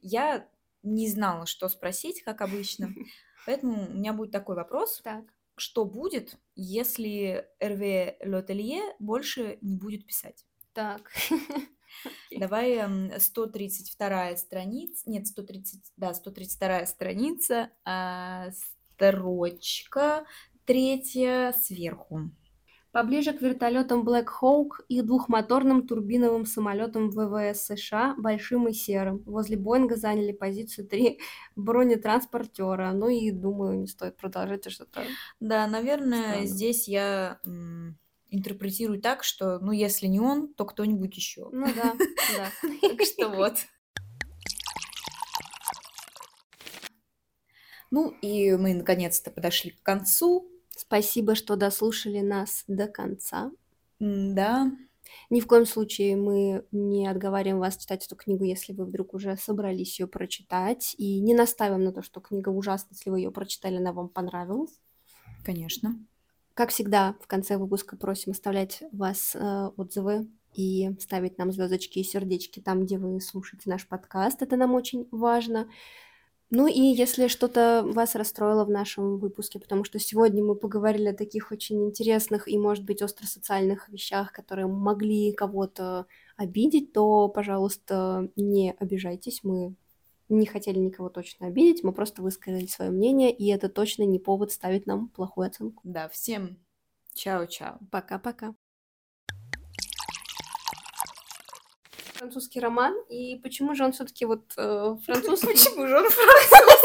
Я не знала, что спросить, как обычно. Поэтому у меня будет такой вопрос. Так. Что будет, если Эрве Лотелье больше не будет писать? Так. Давай эм, 132 страница, нет, 130, да, 132 страница, а, строчка третья сверху. Поближе к вертолетам Black Hawk и двухмоторным турбиновым самолетам ВВС США, большим и серым. Возле Боинга заняли позицию три бронетранспортера. Ну и думаю, не стоит продолжать а что-то. Да, наверное, Странно. здесь я интерпретирую так, что, ну, если не он, то кто-нибудь еще. Ну да, да. Так что вот. Ну и мы наконец-то подошли к концу. Спасибо, что дослушали нас до конца. Да, Ни в коем случае мы не отговариваем вас читать эту книгу, если вы вдруг уже собрались ее прочитать. И не наставим на то, что книга ужасна, если вы ее прочитали, она вам понравилась. конечно. Как всегда, в конце выпуска просим оставлять вас э, отзывы и ставить нам звездочки и сердечки там, где вы слушаете наш подкаст. Это нам очень важно. Ну и если что-то вас расстроило в нашем выпуске, потому что сегодня мы поговорили о таких очень интересных и, может быть, остросоциальных вещах, которые могли кого-то обидеть, то, пожалуйста, не обижайтесь. Мы не хотели никого точно обидеть, мы просто высказали свое мнение, и это точно не повод ставить нам плохую оценку. Да, всем чао-чао. Пока-пока. Французский роман, и почему же он все-таки вот э, французский? Почему же он француз?